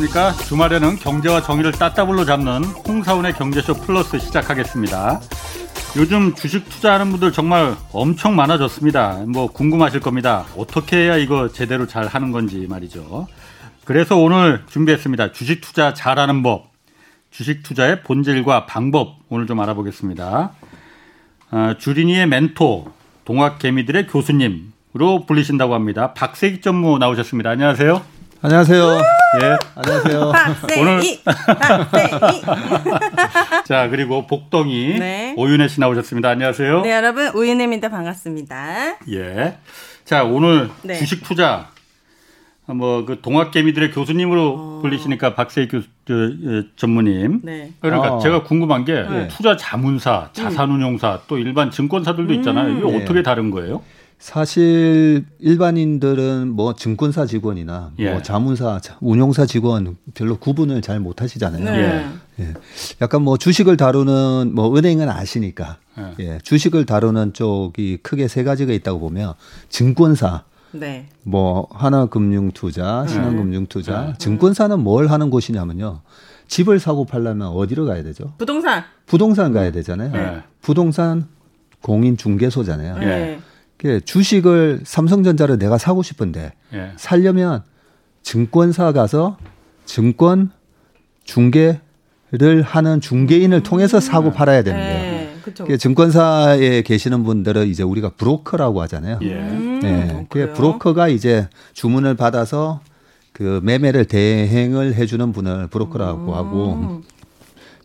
안녕하십니까. 주말에는 경제와 정의를 따따블로 잡는 홍사운의 경제쇼 플러스 시작하겠습니다. 요즘 주식 투자하는 분들 정말 엄청 많아졌습니다. 뭐 궁금하실 겁니다. 어떻게 해야 이거 제대로 잘 하는 건지 말이죠. 그래서 오늘 준비했습니다. 주식 투자 잘하는 법. 주식 투자의 본질과 방법 오늘 좀 알아보겠습니다. 아, 주린이의 멘토, 동학개미들의 교수님으로 불리신다고 합니다. 박세기 전무 나오셨습니다. 안녕하세요. 안녕하세요. 예. 안녕하세요. 오늘 자 그리고 복덩이 네. 오윤혜 씨 나오셨습니다. 안녕하세요. 네 여러분 오윤혜입니다. 반갑습니다. 예. 자 오늘 네. 주식 투자 뭐 그 동학개미들의 교수님으로 어. 불리시니까 박세희 교수 저, 전무님. 네. 그러니까 어. 제가 궁금한 게 네. 투자 자문사, 자산운용사 또 일반 증권사들도 있잖아요. 이게 음. 어떻게 다른 거예요? 사실 일반인들은 뭐 증권사 직원이나 뭐 예. 뭐 자문사, 운용사 직원 별로 구분을 잘 못 하시잖아요. 네. 예. 약간 뭐 주식을 다루는 뭐 은행은 아시니까 예. 예. 주식을 다루는 쪽이 크게 세 가지가 있다고 보면 증권사, 네. 뭐 하나금융투자, 네. 신한금융투자, 네. 증권사는 뭘 하는 곳이냐면요. 집을 사고 팔려면 어디로 가야 되죠? 부동산. 부동산 가야 되잖아요. 네. 부동산 공인 중개소잖아요. 네. 주식을 삼성전자를 내가 사고 싶은데 예. 살려면 증권사 가서 증권 중개를 하는 중개인을 통해서 사고 음. 팔아야 되는 거예요. 네. 그쵸. 증권사에 계시는 분들은 이제 우리가 브로커라고 하잖아요. 예. 음, 네. 그 브로커가 이제 주문을 받아서 그 매매를 대행을 해주는 분을 브로커라고 음. 하고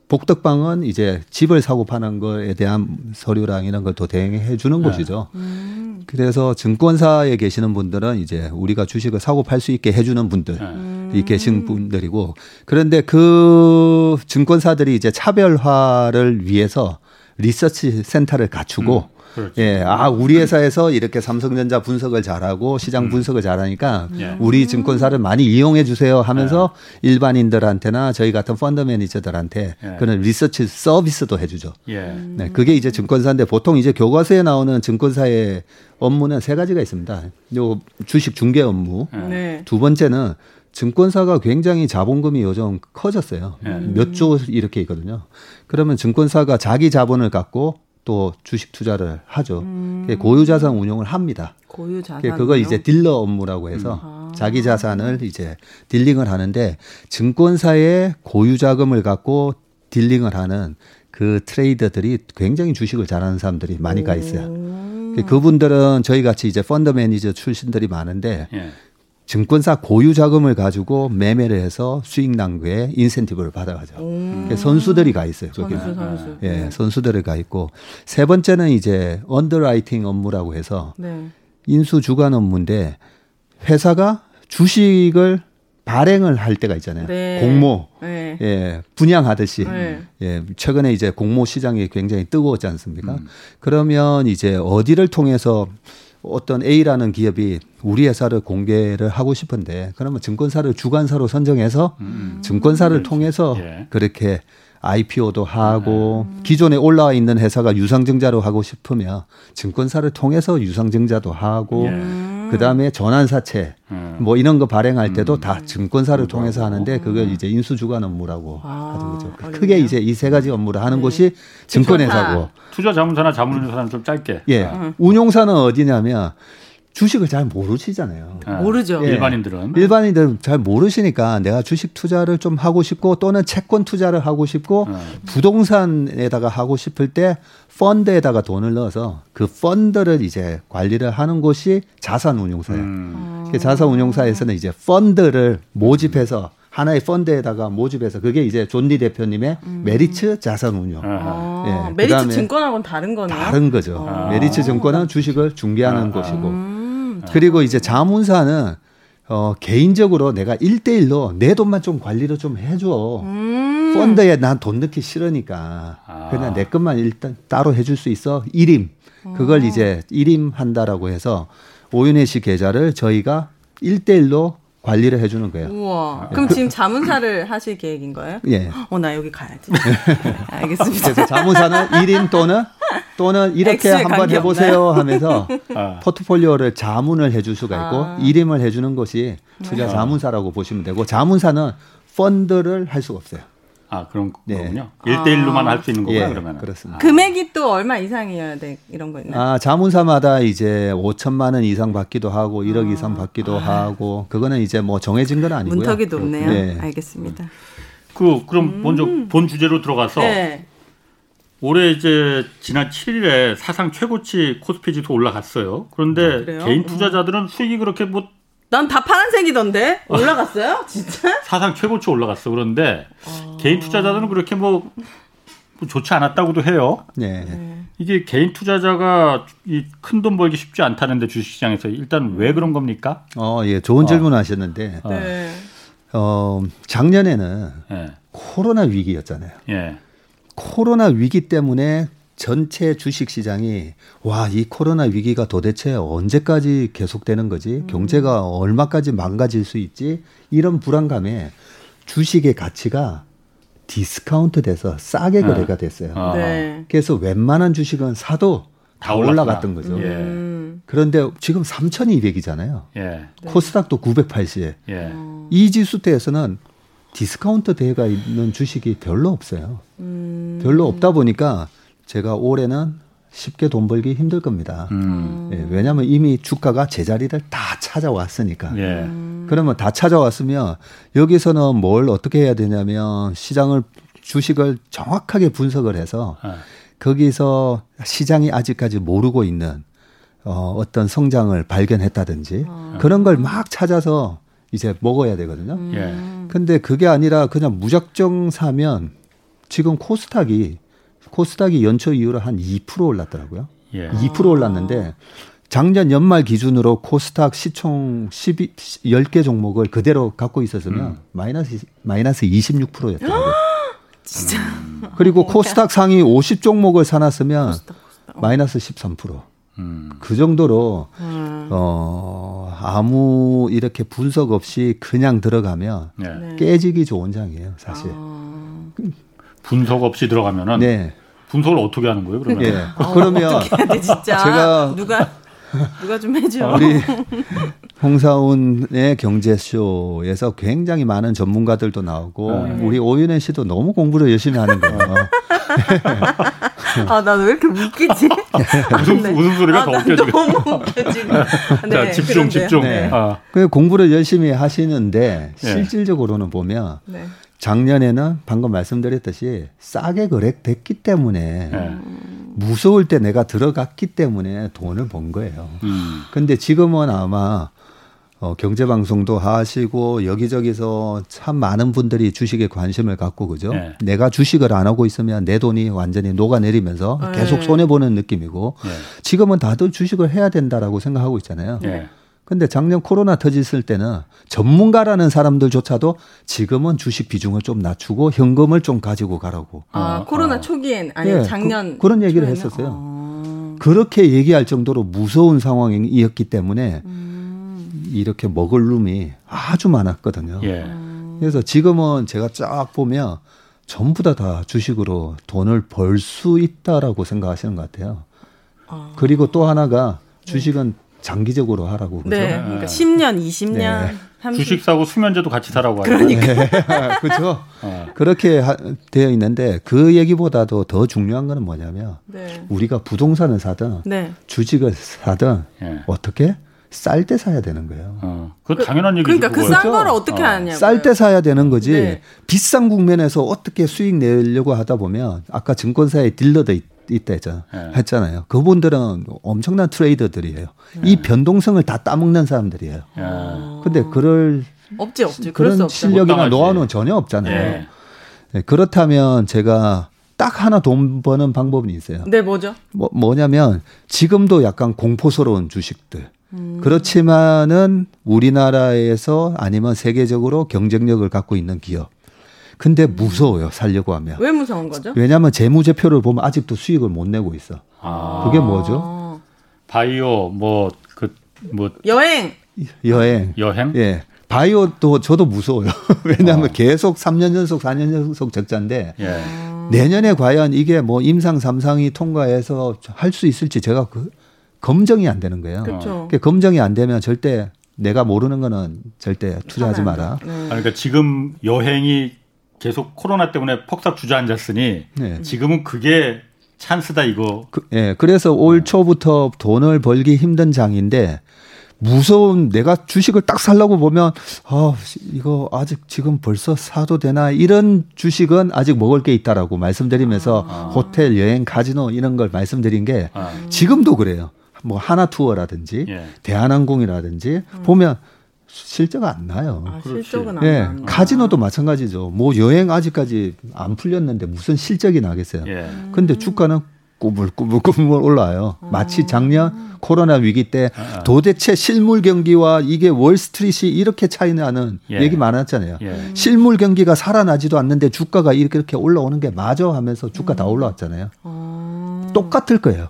복덕방은 이제 집을 사고 파는 거에 대한 서류랑 이런 걸 또 대행해 주는 네. 곳이죠. 음. 그래서 증권사에 계시는 분들은 이제 우리가 주식을 사고 팔 수 있게 해주는 분들이 네. 계신 분들이고 그런데 그 증권사들이 이제 차별화를 위해서 리서치 센터를 갖추고 음. 그렇죠. 예, 아 우리 회사에서 이렇게 삼성전자 분석을 잘하고 시장 음. 분석을 잘하니까 음. 우리 증권사를 많이 이용해 주세요 하면서 예. 일반인들한테나 저희 같은 펀드 매니저들한테 예. 그런 리서치 서비스도 해주죠. 예. 네, 그게 이제 증권사인데 보통 이제 교과서에 나오는 증권사의 업무는 세 가지가 있습니다. 요 주식 중개 업무, 예. 네. 두 번째는 증권사가 굉장히 자본금이 요즘 커졌어요. 예. 몇조 이렇게 있거든요. 그러면 증권사가 자기 자본을 갖고 또 주식 투자를 하죠. 음. 고유 자산 운용을 합니다. 고유 자산 그걸 이제 딜러 업무라고 해서 음. 아. 자기 자산을 이제 dealing을 하는데 증권사의 고유 자금을 갖고 dealing을 하는 그 트레이더들이 굉장히 주식을 잘하는 사람들이 많이 가 있어요. 그분들은 저희 같이 이제 펀드 매니저 출신들이 많은데 예. 증권사 고유 자금을 가지고 매매를 해서 수익 난 거에 인센티브를 받아가죠. 선수들이 가 있어요. 거기 선수, 선수. 예, 네. 선수들이 가 있고 세 번째는 이제 underwriting 업무라고 해서 네. 인수 주관 업무인데 회사가 주식을 발행을 할 때가 있잖아요. 네. 공모, 네. 예, 분양하듯이. 네. 예, 최근에 이제 공모 시장이 굉장히 뜨거웠지 않습니까? 음. 그러면 이제 어디를 통해서 어떤 A라는 기업이 우리 회사를 공개를 하고 싶은데 그러면 증권사를 주관사로 선정해서 음. 증권사를 음. 통해서 예. 그렇게 IPO도 하고 음. 기존에 올라와 있는 회사가 유상증자로 하고 싶으면 증권사를 통해서 유상증자도 하고 예. 그다음에 전환사채 음. 뭐 이런 거 발행할 때도 음. 다 증권사를 통해서 하는데 그걸 이제 인수주관 업무라고 아, 하는 거죠. 어렵네요. 크게 이제 이 세 가지 업무를 하는 네. 곳이 증권회사고 투자 자문사나 자산운용사는 좀 짧게. 예. 아. 운용사는 어디냐면 주식을 잘 모르시잖아요. 네. 모르죠. 예. 일반인들은. 일반인들은 잘 모르시니까 내가 주식 투자를 좀 하고 싶고 또는 채권 투자를 하고 싶고 네. 부동산에다가 하고 싶을 때 펀드에다가 돈을 넣어서 그 펀드를 이제 관리를 하는 곳이 자산운용사예요. 음. 그 자산운용사에서는 이제 펀드를 모집해서 하나의 펀드에다가 모집해서 그게 이제 존리 대표님의 음. 메리츠 자산운용. 아. 예, 메리츠 증권하고는 다른 거네요. 다른 거죠. 아. 메리츠 증권은 주식을 중개하는 아. 곳이고 음. 그리고 이제 자문사는 어, 개인적으로 내가 1대1로 내 돈만 좀 관리를 좀 해줘. 음. 펀드에 난 돈 넣기 싫으니까. 아. 그냥 내 것만 일단 따로 해줄 수 있어. 1임. 그걸 어. 이제 1임 한다라고 해서 오윤혜 씨 계좌를 저희가 1대1로 관리를 해주는 거예요. 우와. 그럼 지금 자문사를 하실 계획인 거예요? 예. 어, 나 여기 가야지. 알겠습니다. 그래서 자문사는 1인 또는 또는 이렇게 한번 해보세요 하면서 아. 포트폴리오를 자문을 해줄 수가 있고 아. 이름을 해주는 것이 투자 아. 자문사라고 보시면 되고 자문사는 펀드를 할 수가 없어요. 아 그런 네. 거군요. 1대1로만 아. 할수 있는 거구나 예, 그러면. 그렇습니다. 금액이 또 얼마 이상이어야 돼 이런 거 있나요? 아 자문사마다 이제 5천만 원 이상 받기도 하고 1억 아. 이상 받기도 아. 하고 그거는 이제 뭐 정해진 건 아니고요. 문턱이 높네요. 네. 알겠습니다. 그 그럼 음. 먼저 본 주제로 들어가서 네. 올해 이제 지난 7일에 사상 최고치 코스피 지수 올라갔어요. 그런데 아, 개인 투자자들은 수익이 그렇게 뭐 난 다 파란색이던데 올라갔어요? 진짜? 사상 최고치 올라갔어. 그런데 어... 개인 투자자들은 그렇게 뭐, 뭐 좋지 않았다고도 해요. 네. 이게 개인 투자자가 이 큰 돈 벌기 쉽지 않다는데 주식시장에서 일단 왜 그런 겁니까? 어, 예, 좋은 어. 질문 하셨는데. 어. 네. 어, 작년에는 예. 코로나 위기였잖아요. 예. 코로나 위기 때문에 전체 주식 시장이 와, 이 코로나 위기가 도대체 언제까지 계속되는 거지? 음. 경제가 얼마까지 망가질 수 있지? 이런 불안감에 주식의 가치가 디스카운트 돼서 싸게 네. 거래가 됐어요. 네. 그래서 웬만한 주식은 사도 다 올라갔던 거죠. 예. 그런데 지금 3,200이잖아요. 예. 코스닥도 980. 예. 이 지수대에서는 디스카운트 돼가 있는 주식이 별로 없어요. 음. 별로 없다 보니까 제가 올해는 쉽게 돈 벌기 힘들 겁니다. 음. 예, 왜냐하면 이미 주가가 제자리를 다 찾아왔으니까. 예. 그러면 다 찾아왔으면 여기서는 뭘 어떻게 해야 되냐면 시장을 주식을 정확하게 분석을 해서 예. 거기서 시장이 아직까지 모르고 있는 어, 어떤 성장을 발견했다든지 아. 그런 걸 막 찾아서 이제 먹어야 되거든요. 음. 예. 근데 그게 아니라 그냥 무작정 사면 지금 코스닥이 코스닥이 연초 이후로 한 2% 올랐더라고요. 예. 2% 올랐는데 작년 연말 기준으로 코스닥 시총 12, 10개 종목을 그대로 갖고 있었으면 음. 마이너스, 마이너스 26%였더라고요. 진짜. 음. 그리고 코스닥 상위 50 종목을 사놨으면 코스닥, 코스닥. 어. 마이너스 13%. 음. 그 정도로 음. 어 아무 이렇게 분석 없이 그냥 들어가면 네. 깨지기 좋은 장이에요, 사실. 아. 분석 없이 들어가면은 네. 분석을 어떻게 하는 거예요, 그러면? 네. 어, 그러면 제가 누가 누가 좀 해줘. 우리 홍사운의 경제쇼에서 굉장히 많은 전문가들도 나오고 네. 우리 오윤혜 씨도 너무 공부를 열심히 하는 거예요. 아, 나는 왜 이렇게 웃기지? 웃음, 네. 웃음소리가 아, 더 웃겨, 지금. 너무 웃겨, 지금. 네, 자, 집중, 그런데요. 집중. 네. 아. 그 공부를 열심히 하시는데, 네. 실질적으로는 보면, 네. 작년에는 방금 말씀드렸듯이 싸게 거래됐기 때문에, 네. 무서울 때 내가 들어갔기 때문에 돈을 번 거예요. 음. 근데 지금은 아마 어, 경제방송도 하시고 여기저기서 참 많은 분들이 주식에 관심을 갖고 그죠. 네. 내가 주식을 안 하고 있으면 내 돈이 완전히 녹아내리면서 네. 계속 손해 보는 느낌이고 네. 지금은 다들 주식을 해야 된다라고 생각하고 있잖아요. 네. 근데 작년 코로나 터졌을 때는 전문가라는 사람들조차도 지금은 주식 비중을 좀 낮추고 현금을 좀 가지고 가라고. 아, 어, 코로나 어. 초기엔 아니 네, 작년 그, 런 얘기를 초에는? 했었어요. 어. 그렇게 얘기할 정도로 무서운 상황이었기 때문에 음. 이렇게 먹을 룸이 아주 많았거든요. 예. 그래서 지금은 제가 쫙 보면 전부 다 다 주식으로 돈을 벌 수 있다라고 생각하시는 것 같아요. 아. 그리고 또 하나가 주식은 장기적으로 하라고 그죠? 네, 그러니까 10년, 20년, 네. 30... 주식 사고 수면제도 같이 사라고 하죠. 그러니까 네. 그렇죠. 어. 그렇게 하, 되어 있는데 그 얘기보다도 더 중요한 거는 뭐냐면 네. 우리가 부동산을 사든 네. 주식을 사든 네. 어떻게 쌀 때 사야 되는 거예요. 어. 그 당연한 얘기죠. 그러니까 그 싼 거를 어떻게 어. 하냐고. 쌀때 사야 되는 거지. 네. 비싼 국면에서 어떻게 수익 내려고 하다 보면 아까 증권사에 딜러도 있 있다 했잖아, 네. 했잖아요. 그분들은 엄청난 트레이더들이에요. 네. 이 변동성을 다 따먹는 사람들이에요. 네. 근데 그럴 없지 없지 그런 실력이나 노하우는 전혀 없잖아요. 네. 네. 그렇다면 제가 딱 하나 돈 버는 방법은 있어요. 네, 뭐죠? 뭐, 뭐냐면 지금도 약간 공포스러운 주식들. 음. 그렇지만은 우리나라에서 아니면 세계적으로 경쟁력을 갖고 있는 기업. 근데 무서워요 살려고 하면. 왜 무서운 거죠? 왜냐하면 재무제표를 보면 아직도 수익을 못 내고 있어. 아. 그게 뭐죠? 바이오 뭐 그뭐 그, 뭐 여행. 여행. 여행? 예. 바이오도 저도 무서워요. 왜냐하면 어. 계속 3년 연속, 4년 연속 적자인데 예. 내년에 과연 이게 뭐 임상 삼상이 통과해서 할 수 있을지 제가 그 검증이 안 되는 거예요. 그렇죠. 검증이 안 되면 절대 내가 모르는 거는 절대 투자하지 마라. 네. 그러니까 지금 여행이 계속 코로나 때문에 폭삭 주저앉았으니 네. 지금은 그게 찬스다 이거. 그, 예. 그래서 올 초부터 돈을 벌기 힘든 장인데 무서운 내가 주식을 딱 살라고 보면 아 이거 아직 지금 벌써 사도 되나 이런 주식은 아직 먹을 게 있다라고 말씀드리면서 아. 호텔 여행 카지노 이런 걸 말씀드린 게 아. 지금도 그래요. 뭐 하나 투어라든지 예. 대한항공이라든지 음. 보면 실제가 안 나요. 아, 실적은 안 예. 카지노도 마찬가지죠. 뭐 여행 아직까지 안 풀렸는데 무슨 실적이 나겠어요. 예. 근데 주가는 꾸물꾸물꾸물 올라요. 마치 작년 코로나 위기 때 아, 아. 도대체 실물 경기와 이게 월스트리트이 이렇게 차이 나는 예. 얘기 많았잖아요. 예. 실물 경기가 살아나지도 않는데 주가가 이렇게 올라오는 게 맞아 하면서 주가 다 음. 올라왔잖아요. 음. 똑같을 거예요.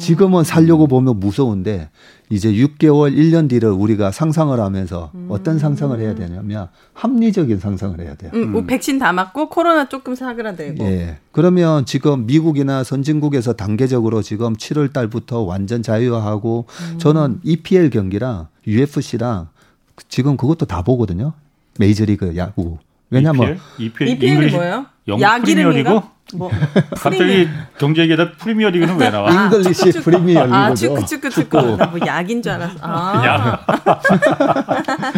지금은 살려고 보면 무서운데 이제 6개월, 1년 뒤를 우리가 상상을 하면서 음. 어떤 상상을 해야 되냐면 합리적인 상상을 해야 돼요. 음, 뭐 백신 다 맞고 코로나 조금 사그라들고. 예. 그러면 지금 미국이나 선진국에서 단계적으로 지금 7월 달부터 완전 자유화하고 음. 저는 EPL 경기랑 UFC랑 지금 그것도 다 보거든요. 메이저리그 야구. 왜냐면 EPL? EPL, EPL이 뭐예요? 약 이름인가? 뭐 갑자기 경제 얘기다 프리미어 리그는 왜 나와? 잉글리시 프리미어 리그죠. 아, 축구 축구 축구. 나뭐 약인 줄 알았어. 아.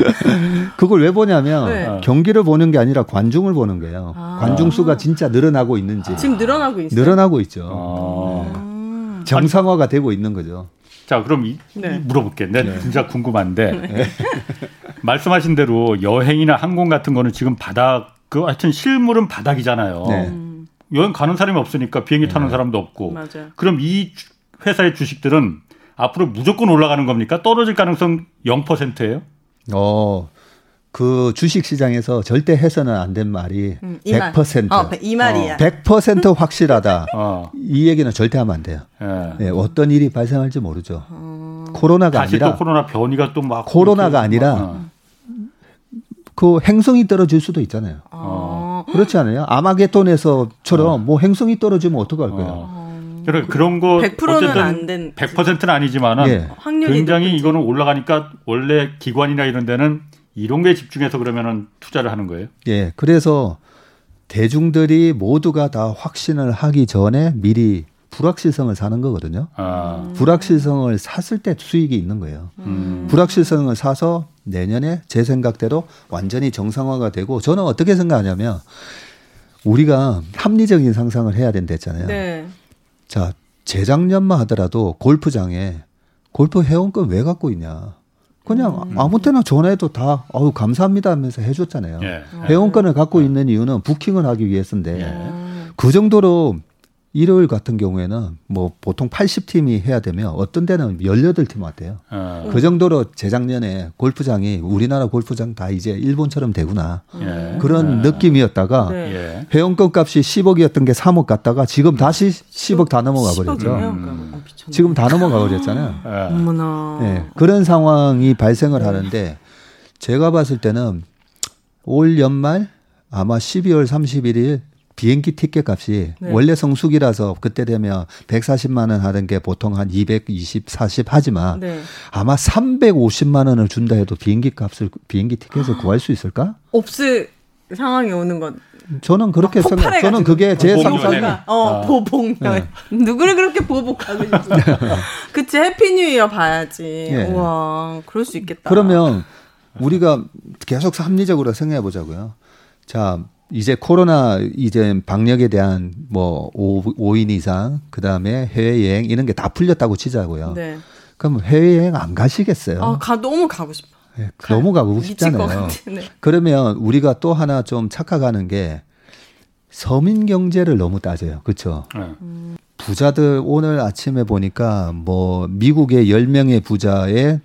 그걸 왜 보냐면 네. 경기를 보는 게 아니라 관중을 보는 거예요. 아. 관중 수가 진짜 늘어나고 있는지. 지금 늘어나고 있어요. 늘어나고 있죠. 아. 네. 정상화가 되고 있는 거죠. 자, 그럼 이, 네. 물어볼게. 내 네. 진짜 궁금한데 네. 말씀하신 대로 여행이나 항공 같은 거는 지금 바닥 그 하여튼 실물은 바닥이잖아요. 네. 여행 가는 사람이 없으니까 비행기 타는 네. 사람도 없고. 맞아요. 그럼 이 회사의 주식들은 앞으로 무조건 올라가는 겁니까? 떨어질 가능성 0%예요? 어. 그 주식 시장에서 절대 해서는 안 된 말이 음, 100%. 말. 어, 이 말이야. 어, 100% 확실하다. 어. 이 얘기는 절대 하면 안 돼요. 예. 네, 어떤 일이 발생할지 모르죠. 어. 코로나가 다시 아니라 또 코로나 변이가 또 막 코로나가 아니라 어. 그 행성이 떨어질 수도 있잖아요. 어. 그렇지 않아요? 아마겟돈에서처럼 어. 뭐 행성이 떨어지면 어떡할 거예요? 어. 그런 그런 거 100%는 안 된. 100%는 아니지만은 예. 굉장히. 이거는 올라가니까 원래 기관이나 이런 데는 이런 게 집중해서 그러면은 투자를 하는 거예요. 예. 그래서 대중들이 모두가 다 확신을 하기 전에 미리 불확실성을 사는 거거든요. 아. 불확실성을 샀을 때 수익이 있는 거예요. 음. 불확실성을 사서 내년에 제 생각대로 완전히 정상화가 되고 저는 어떻게 생각하냐면 우리가 합리적인 상상을 해야 된다 했잖아요. 네. 자, 재작년만 하더라도 골프장에 골프 회원권 왜 갖고 있냐. 그냥 음. 아무 때나 전화해도 다 아우 감사합니다 하면서 해줬잖아요. 예. 회원권을 갖고 있는 이유는 부킹을 하기 위해서인데 예. 그 정도로 일요일 같은 경우에는 뭐 보통 80팀이 해야 되면 어떤 데는 18팀 왔대요. 어. 그 정도로 재작년에 골프장이 우리나라 골프장 다 이제 일본처럼 되구나. 예. 그런 예. 느낌이었다가 네. 예. 회원권 값이 10억이었던 게 3억 갔다가 지금 다시 10억 다 넘어가 버렸죠. 음. 어, 지금 다 넘어가 버렸잖아요. 예. 네. 그런 상황이 발생을 네. 하는데 제가 봤을 때는 올 연말 아마 12월 31일 비행기 티켓 값이 네. 원래 성수기라서 그때 되면 140만 원 하던 게 보통 한 220, 40 하지만 네. 아마 350만 원을 준다 해도 비행기 값을 비행기 티켓을 구할 수 있을까? 없을 상황이 오는 건 저는 그렇게 아, 생각. 저는 그게 제 상상이. 어, 아. 보복여 네. 누구를 그렇게 보복하고 싶어? 그치 해피뉴이어 봐야지. 네. 우와, 그럴 수 있겠다. 그러면 우리가 계속 합리적으로 생각해 보자고요. 자, 이제 코로나 이제 방역에 대한 뭐 5, 인 이상 그다음에 해외 여행 이런 게 다 풀렸다고 치자고요. 네. 그럼 해외 여행 안 가시겠어요? 아, 가 너무 가고 싶어. 네, 너무 가고 싶잖아요. 네. 그러면 우리가 또 하나 좀 착각하는 게 서민 경제를 너무 따져요. 그렇죠? 음. 부자들 오늘 아침에 보니까 뭐 미국의 10명의 부자의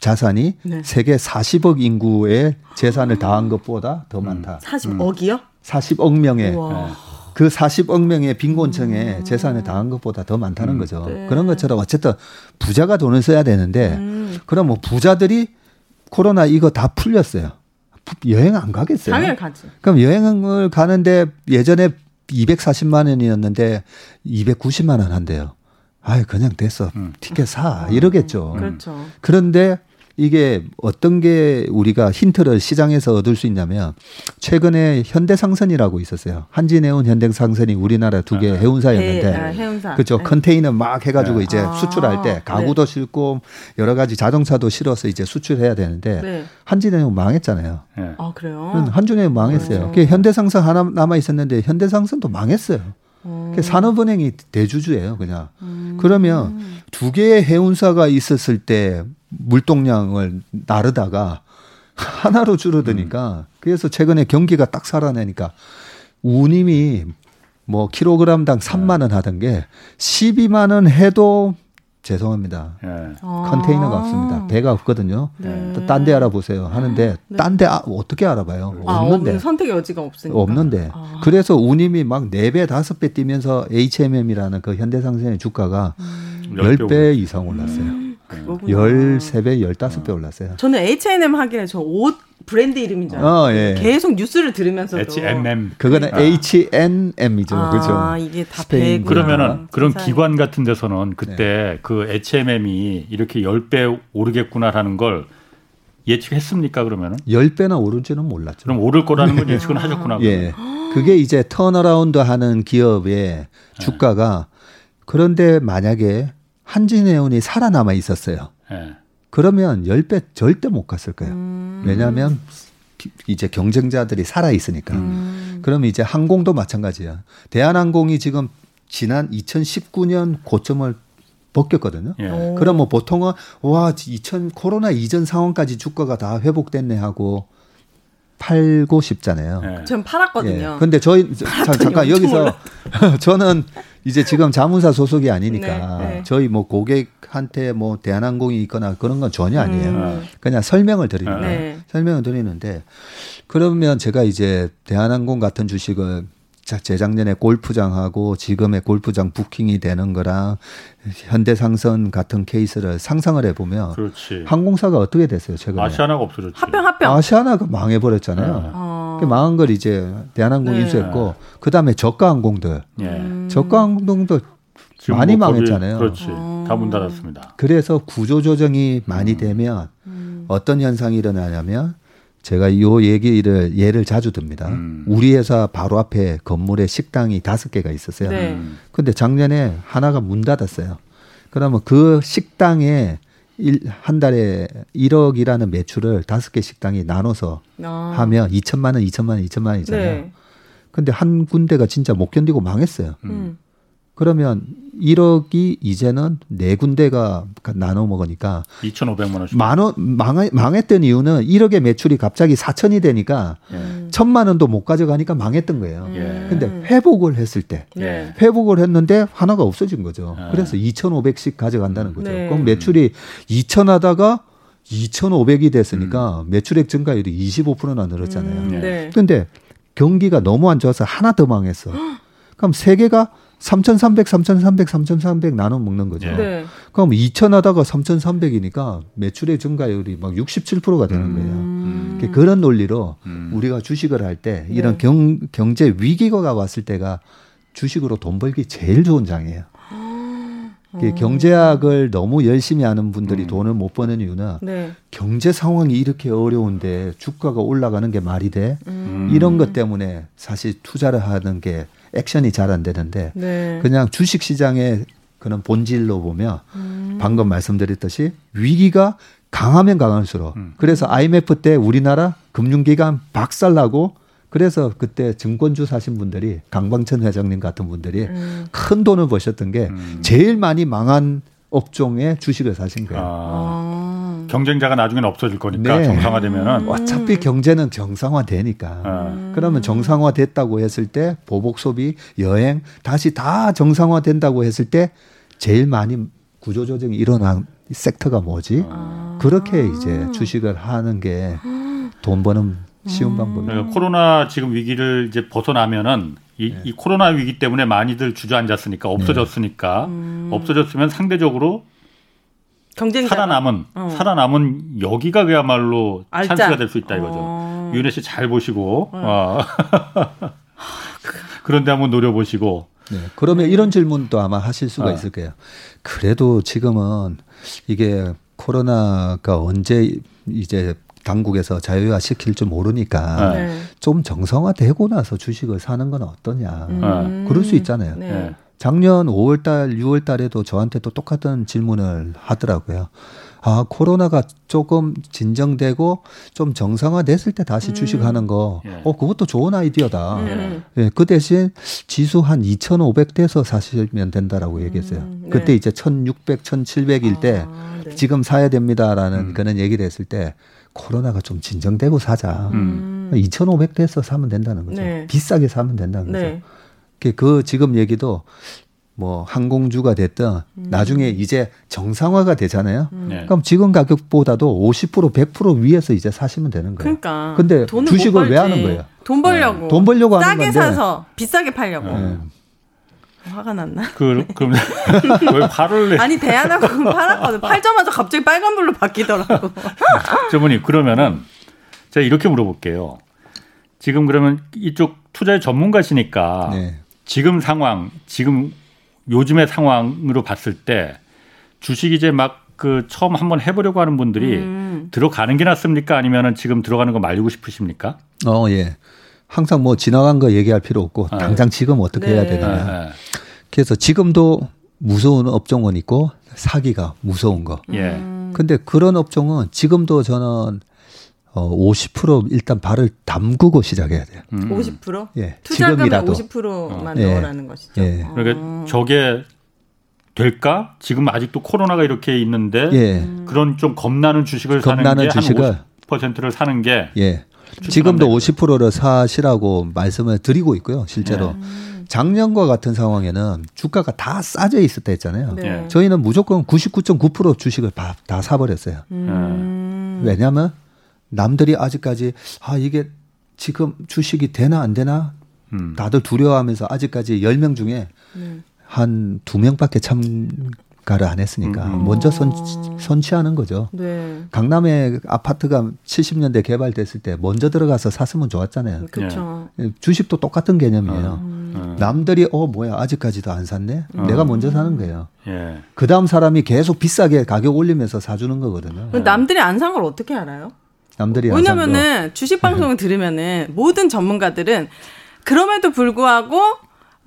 자산이 네. 세계 40억 인구의 재산을 다한 것보다 더 많다. 40억이요? 음. 40억 명의 우와. 그 40억 명의 빈곤층의 음. 재산을 당한 것보다 더 많다는 음. 거죠. 네. 그런 것처럼 어쨌든 부자가 돈을 써야 되는데 음. 그럼 뭐 부자들이 코로나 이거 다 풀렸어요. 여행 안 가겠어요? 당연히 가지. 그럼 여행을 가는데 예전에 240만 원이었는데 290만 원 한대요. 아이 그냥 됐어. 음. 티켓 사 이러겠죠. 음. 그렇죠. 그런데 이게 어떤 게 우리가 힌트를 시장에서 얻을 수 있냐면 최근에 현대상선이라고 있었어요. 한진해운 현대상선이 우리나라 두개 아, 해운사였는데 해, 아, 해운사. 그렇죠. 네. 컨테이너 막 해가지고 네. 이제 아, 수출할 때 가구도 네. 싣고 여러 가지 자동차도 실어서 이제 수출해야 되는데 네. 한진해운 망했잖아요. 네. 아 그래요? 한진해운 망했어요. 그 현대상선 하나 남아 있었는데 현대상선도 망했어요. 음. 산업은행이 대주주예요, 그냥. 음. 그러면 두 개의 해운사가 있었을 때 물동량을 나르다가 하나로 줄어드니까 음. 그래서 최근에 경기가 딱 살아나니까 우님이 뭐 킬로그램당 3만 원 하던 게 12만 원 해도 죄송합니다. 네. 컨테이너가 없습니다. 배가 없거든요. 네. 딴데 알아보세요. 하는데 네. 딴데 아, 어떻게 알아봐요? 아, 없는데. 선택의 여지가 없으니까. 없는데. 아. 그래서 우님이 막 4배, 5배 뛰면서 HMM이라는 그 현대상생의 주가가 음. 10배 이상 올랐어요. 음. 그거구나. 13배, 15배 올랐어요. 저는 H&M 하기에 저옷 브랜드 이름인 줄 알았어요. 어, 예. 계속 뉴스를 들으면서도. H&M. 그거는 아. H&M이죠. 아, 그죠. 이게 다 스페인. 그러면은 그런 기관 같은 데서는 그때 네. 그 HMM이 이렇게 10배 오르겠구나라는 걸 예측했습니까 그러면은? 10배나 오른지는 몰랐죠. 그럼 오를 거라는 건 예측은 하셨구나. 예. 그게 이제 turnaround 하는 기업의 네. 주가가 그런데 만약에 한진해운이 살아남아 있었어요. 네. 그러면 10배 절대 못 갔을 거예요. 음. 왜냐하면 이제 경쟁자들이 살아 있으니까. 음. 그럼 이제 항공도 마찬가지야. 대한항공이 지금 지난 2019년 고점을 벗겼거든요. 예. 그럼 뭐 보통은 와, 2000 코로나 이전 상황까지 주가가 다 회복됐네 하고 팔고 싶잖아요. 예. 전 팔았거든요. 예. 근데 저희 자, 잠깐 여기서 저는 이제 지금 자문사 소속이 아니니까 네, 네. 저희 뭐 고객한테 뭐 대한항공이 있거나 그런 건 전혀 아니에요. 음. 그냥 설명을 드리는 거예요. 네. 설명을 드리는데 그러면 제가 이제 대한항공 같은 주식을 재작년에 골프장하고 지금의 골프장 부킹이 되는 거랑 현대상선 같은 케이스를 상상을 해보면 그렇지. 항공사가 어떻게 됐어요 최근에 아시아나가 없어졌죠 합병 합병 아시아나가 망해버렸잖아요 네. 어. 망한 걸 이제 대한항공 네. 인수했고 그 다음에 저가 항공들 네. 저가 항공도 많이 뭐 망했잖아요 그렇지 어. 다문 닫았습니다 그래서 구조 조정이 많이 음. 되면 음. 어떤 현상이 일어나냐면 제가 요 얘기를 예를 자주 듭니다. 음. 우리 회사 바로 앞에 건물에 식당이 다섯 개가 있었어요. 네. 근데 작년에 하나가 문 닫았어요. 그러면 그 식당에 일, 한 달에 1억이라는 매출을 다섯 개 식당이 나눠서 아. 하면 2천만 원, 2천만 원, 2천만 원이잖아요. 네. 근데 한 군데가 진짜 못 견디고 망했어요. 음. 그러면 1억이 이제는 네 군데가 나눠 먹으니까 2,500만 원씩 만 원 망 망했던 이유는 1억의 매출이 갑자기 4천이 되니까 예. 천만 원도 못 가져가니까 망했던 거예요. 예. 근데 회복을 했을 때 예. 회복을 했는데 하나가 없어진 거죠. 예. 그래서 2,500씩 가져간다는 거죠. 네. 그럼 매출이 2천 하다가 2,500이 됐으니까 음. 매출액 증가율이 25%나 늘었잖아요. 음. 네. 근데 경기가 너무 안 좋아서 하나 더 망했어. 그럼 세 개가 3,300, 3,300, 3,300 나눠 먹는 거죠. 네. 그럼 2,000 하다가 3,300이니까 매출의 증가율이 막 67%가 되는 거예요. 음. 그런 논리로 음. 우리가 주식을 할때 네. 이런 네. 경, 경제 위기가 왔을 때가 주식으로 돈 벌기 제일 좋은 장이에요. 어. 경제학을 너무 열심히 하는 분들이 음. 돈을 못 버는 이유는 네. 경제 상황이 이렇게 어려운데 주가가 올라가는 게 말이 돼? 음. 이런 것 때문에 사실 투자를 하는 게 액션이 잘 안 되는데 네. 그냥 주식 시장의 그런 본질로 보면 음. 방금 말씀드렸듯이 위기가 강하면 강할수록 음. 그래서 IMF 때 우리나라 금융기관 박살나고 그래서 그때 증권주 사신 분들이 강방천 회장님 같은 분들이 음. 큰 돈을 버셨던 게 음. 제일 많이 망한 업종에 주식을 사신 거예요. 아. 아. 경쟁자가 나중에는 없어질 거니까 네. 정상화되면은 음. 어차피 경제는 정상화되니까 아. 그러면 정상화됐다고 했을 때 보복 소비, 여행 다시 다 정상화된다고 했을 때 제일 많이 구조조정이 일어난 섹터가 뭐지? 아. 그렇게 이제 주식을 하는 게 돈 버는 쉬운 음. 방법이에요. 네, 코로나 지금 위기를 이제 벗어나면은 이, 네. 이 코로나 위기 때문에 많이들 주저앉았으니까 없어졌으니까 네. 음. 없어졌으면 상대적으로 경쟁자 살아남은 어. 살아남은 여기가 그야말로 알짜. 찬스가 될 수 있다 이거죠. 어. 유은혜 씨 잘 보시고. 어. 어. 그런데 한번 노려보시고. 네. 그러면 네. 이런 질문도 아마 하실 수가 아. 있을 거예요. 그래도 지금은 이게 코로나가 언제 이제 당국에서 자유화 시킬 줄 모르니까 네. 좀 정상화되고 나서 주식을 사는 건 어떠냐. 음. 그럴 수 있잖아요. 네. 작년 5월 달, 6월 달에도 저한테 또 똑같은 질문을 하더라고요. 아, 코로나가 조금 진정되고 좀 정상화됐을 때 다시 음. 주식하는 거, 예. 어, 그것도 좋은 아이디어다. 음. 예, 그 대신 지수 한 2,500대에서 사시면 된다라고 얘기했어요. 음. 네. 그때 이제 1,600, 1,700일 때 아, 네. 지금 사야 됩니다라는 음. 그런 얘기를 했을 때 코로나가 좀 진정되고 사자. 음. 2,500대에서 사면 된다는 거죠. 네. 비싸게 사면 된다는 거죠. 네. 그, 그 지금 얘기도 뭐 항공주가 됐든 음. 나중에 이제 정상화가 되잖아요. 음. 네. 그럼 지금 가격보다도 50% 100% 위에서 이제 사시면 되는 거예요. 그러니까. 근데 주식을 왜 하는 거예요? 돈 벌려고. 네. 돈 벌려고 하는 건데. 싸게 사서 비싸게 팔려고. 네. 화가 났나? 그, 그럼 왜 화를 내? 아니 대안하고 팔았거든. 팔자마자 갑자기 빨간불로 바뀌더라고. 저분이 그러면은 제가 이렇게 물어볼게요. 지금 그러면 이쪽 투자의 전문가시니까 네. 지금 상황, 지금 요즘의 상황으로 봤을 때 주식 이제 막 그 처음 한번 해보려고 하는 분들이 음. 들어가는 게 낫습니까? 아니면은 지금 들어가는 거 말리고 싶으십니까? 어, 예. 항상 뭐 지나간 거 얘기할 필요 없고 아, 당장 지금 어떻게 네. 해야 되느냐. 네, 네. 그래서 지금도 무서운 업종은 있고 사기가 무서운 거. 예. 음. 근데 그런 업종은 지금도 저는 어, 50% 일단 발을 담그고 시작해야 돼요. 음. 50%? 예. 투자금의 50%만 어. 넣으라는 예. 것이죠. 예. 어. 그러니까 저게 될까? 지금 아직도 코로나가 이렇게 있는데 예. 그런 좀 겁나는 주식을 겁나는 사는 게 주식을 50%를 사는 게 예. 지금도 50%를 사시라고 말씀을 드리고 있고요. 실제로. 예. 작년과 같은 상황에는 주가가 다 싸져 있을 때 했잖아요. 네. 저희는 무조건 99.9% 주식을 다, 다 사버렸어요. 음. 왜냐하면 남들이 아직까지 아 이게 지금 주식이 되나 안 되나 음. 다들 두려워하면서 아직까지 10명 중에 네. 한두 명밖에 참가를 안 했으니까 음. 먼저 선, 선취하는 거죠. 네. 강남에 아파트가 70년대 개발됐을 때 먼저 들어가서 샀으면 좋았잖아요. 그렇죠. 주식도 똑같은 개념이에요. 음. 남들이 어 뭐야 아직까지도 안 샀네. 음. 내가 먼저 사는 거예요. 예. 그 다음 사람이 계속 비싸게 가격 올리면서 사주는 거거든요. 남들이 안 산 걸 어떻게 알아요? 남들이 왜냐면은 주식 방송을 들으면은 모든 전문가들은 그럼에도 불구하고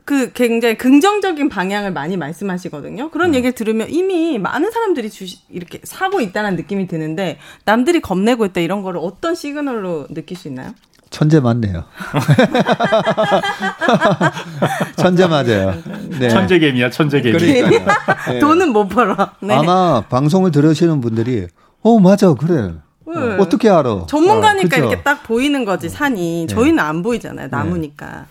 그 굉장히 긍정적인 방향을 많이 말씀하시거든요. 그런 음. 얘기를 들으면 이미 많은 사람들이 주식 이렇게 사고 있다는 느낌이 드는데 남들이 겁내고 있다 이런 거를 어떤 시그널로 느낄 수 있나요? 천재 맞네요. 천재 맞아요. 네. 천재개미야, 천재개미. 네. 돈은 못 벌어. 네. 아마 방송을 들으시는 분들이, 어, 맞아, 그래. 네. 어떻게 알아? 전문가니까 어, 이렇게 딱 보이는 거지 산이. 네. 저희는 안 보이잖아요. 네. 나무니까.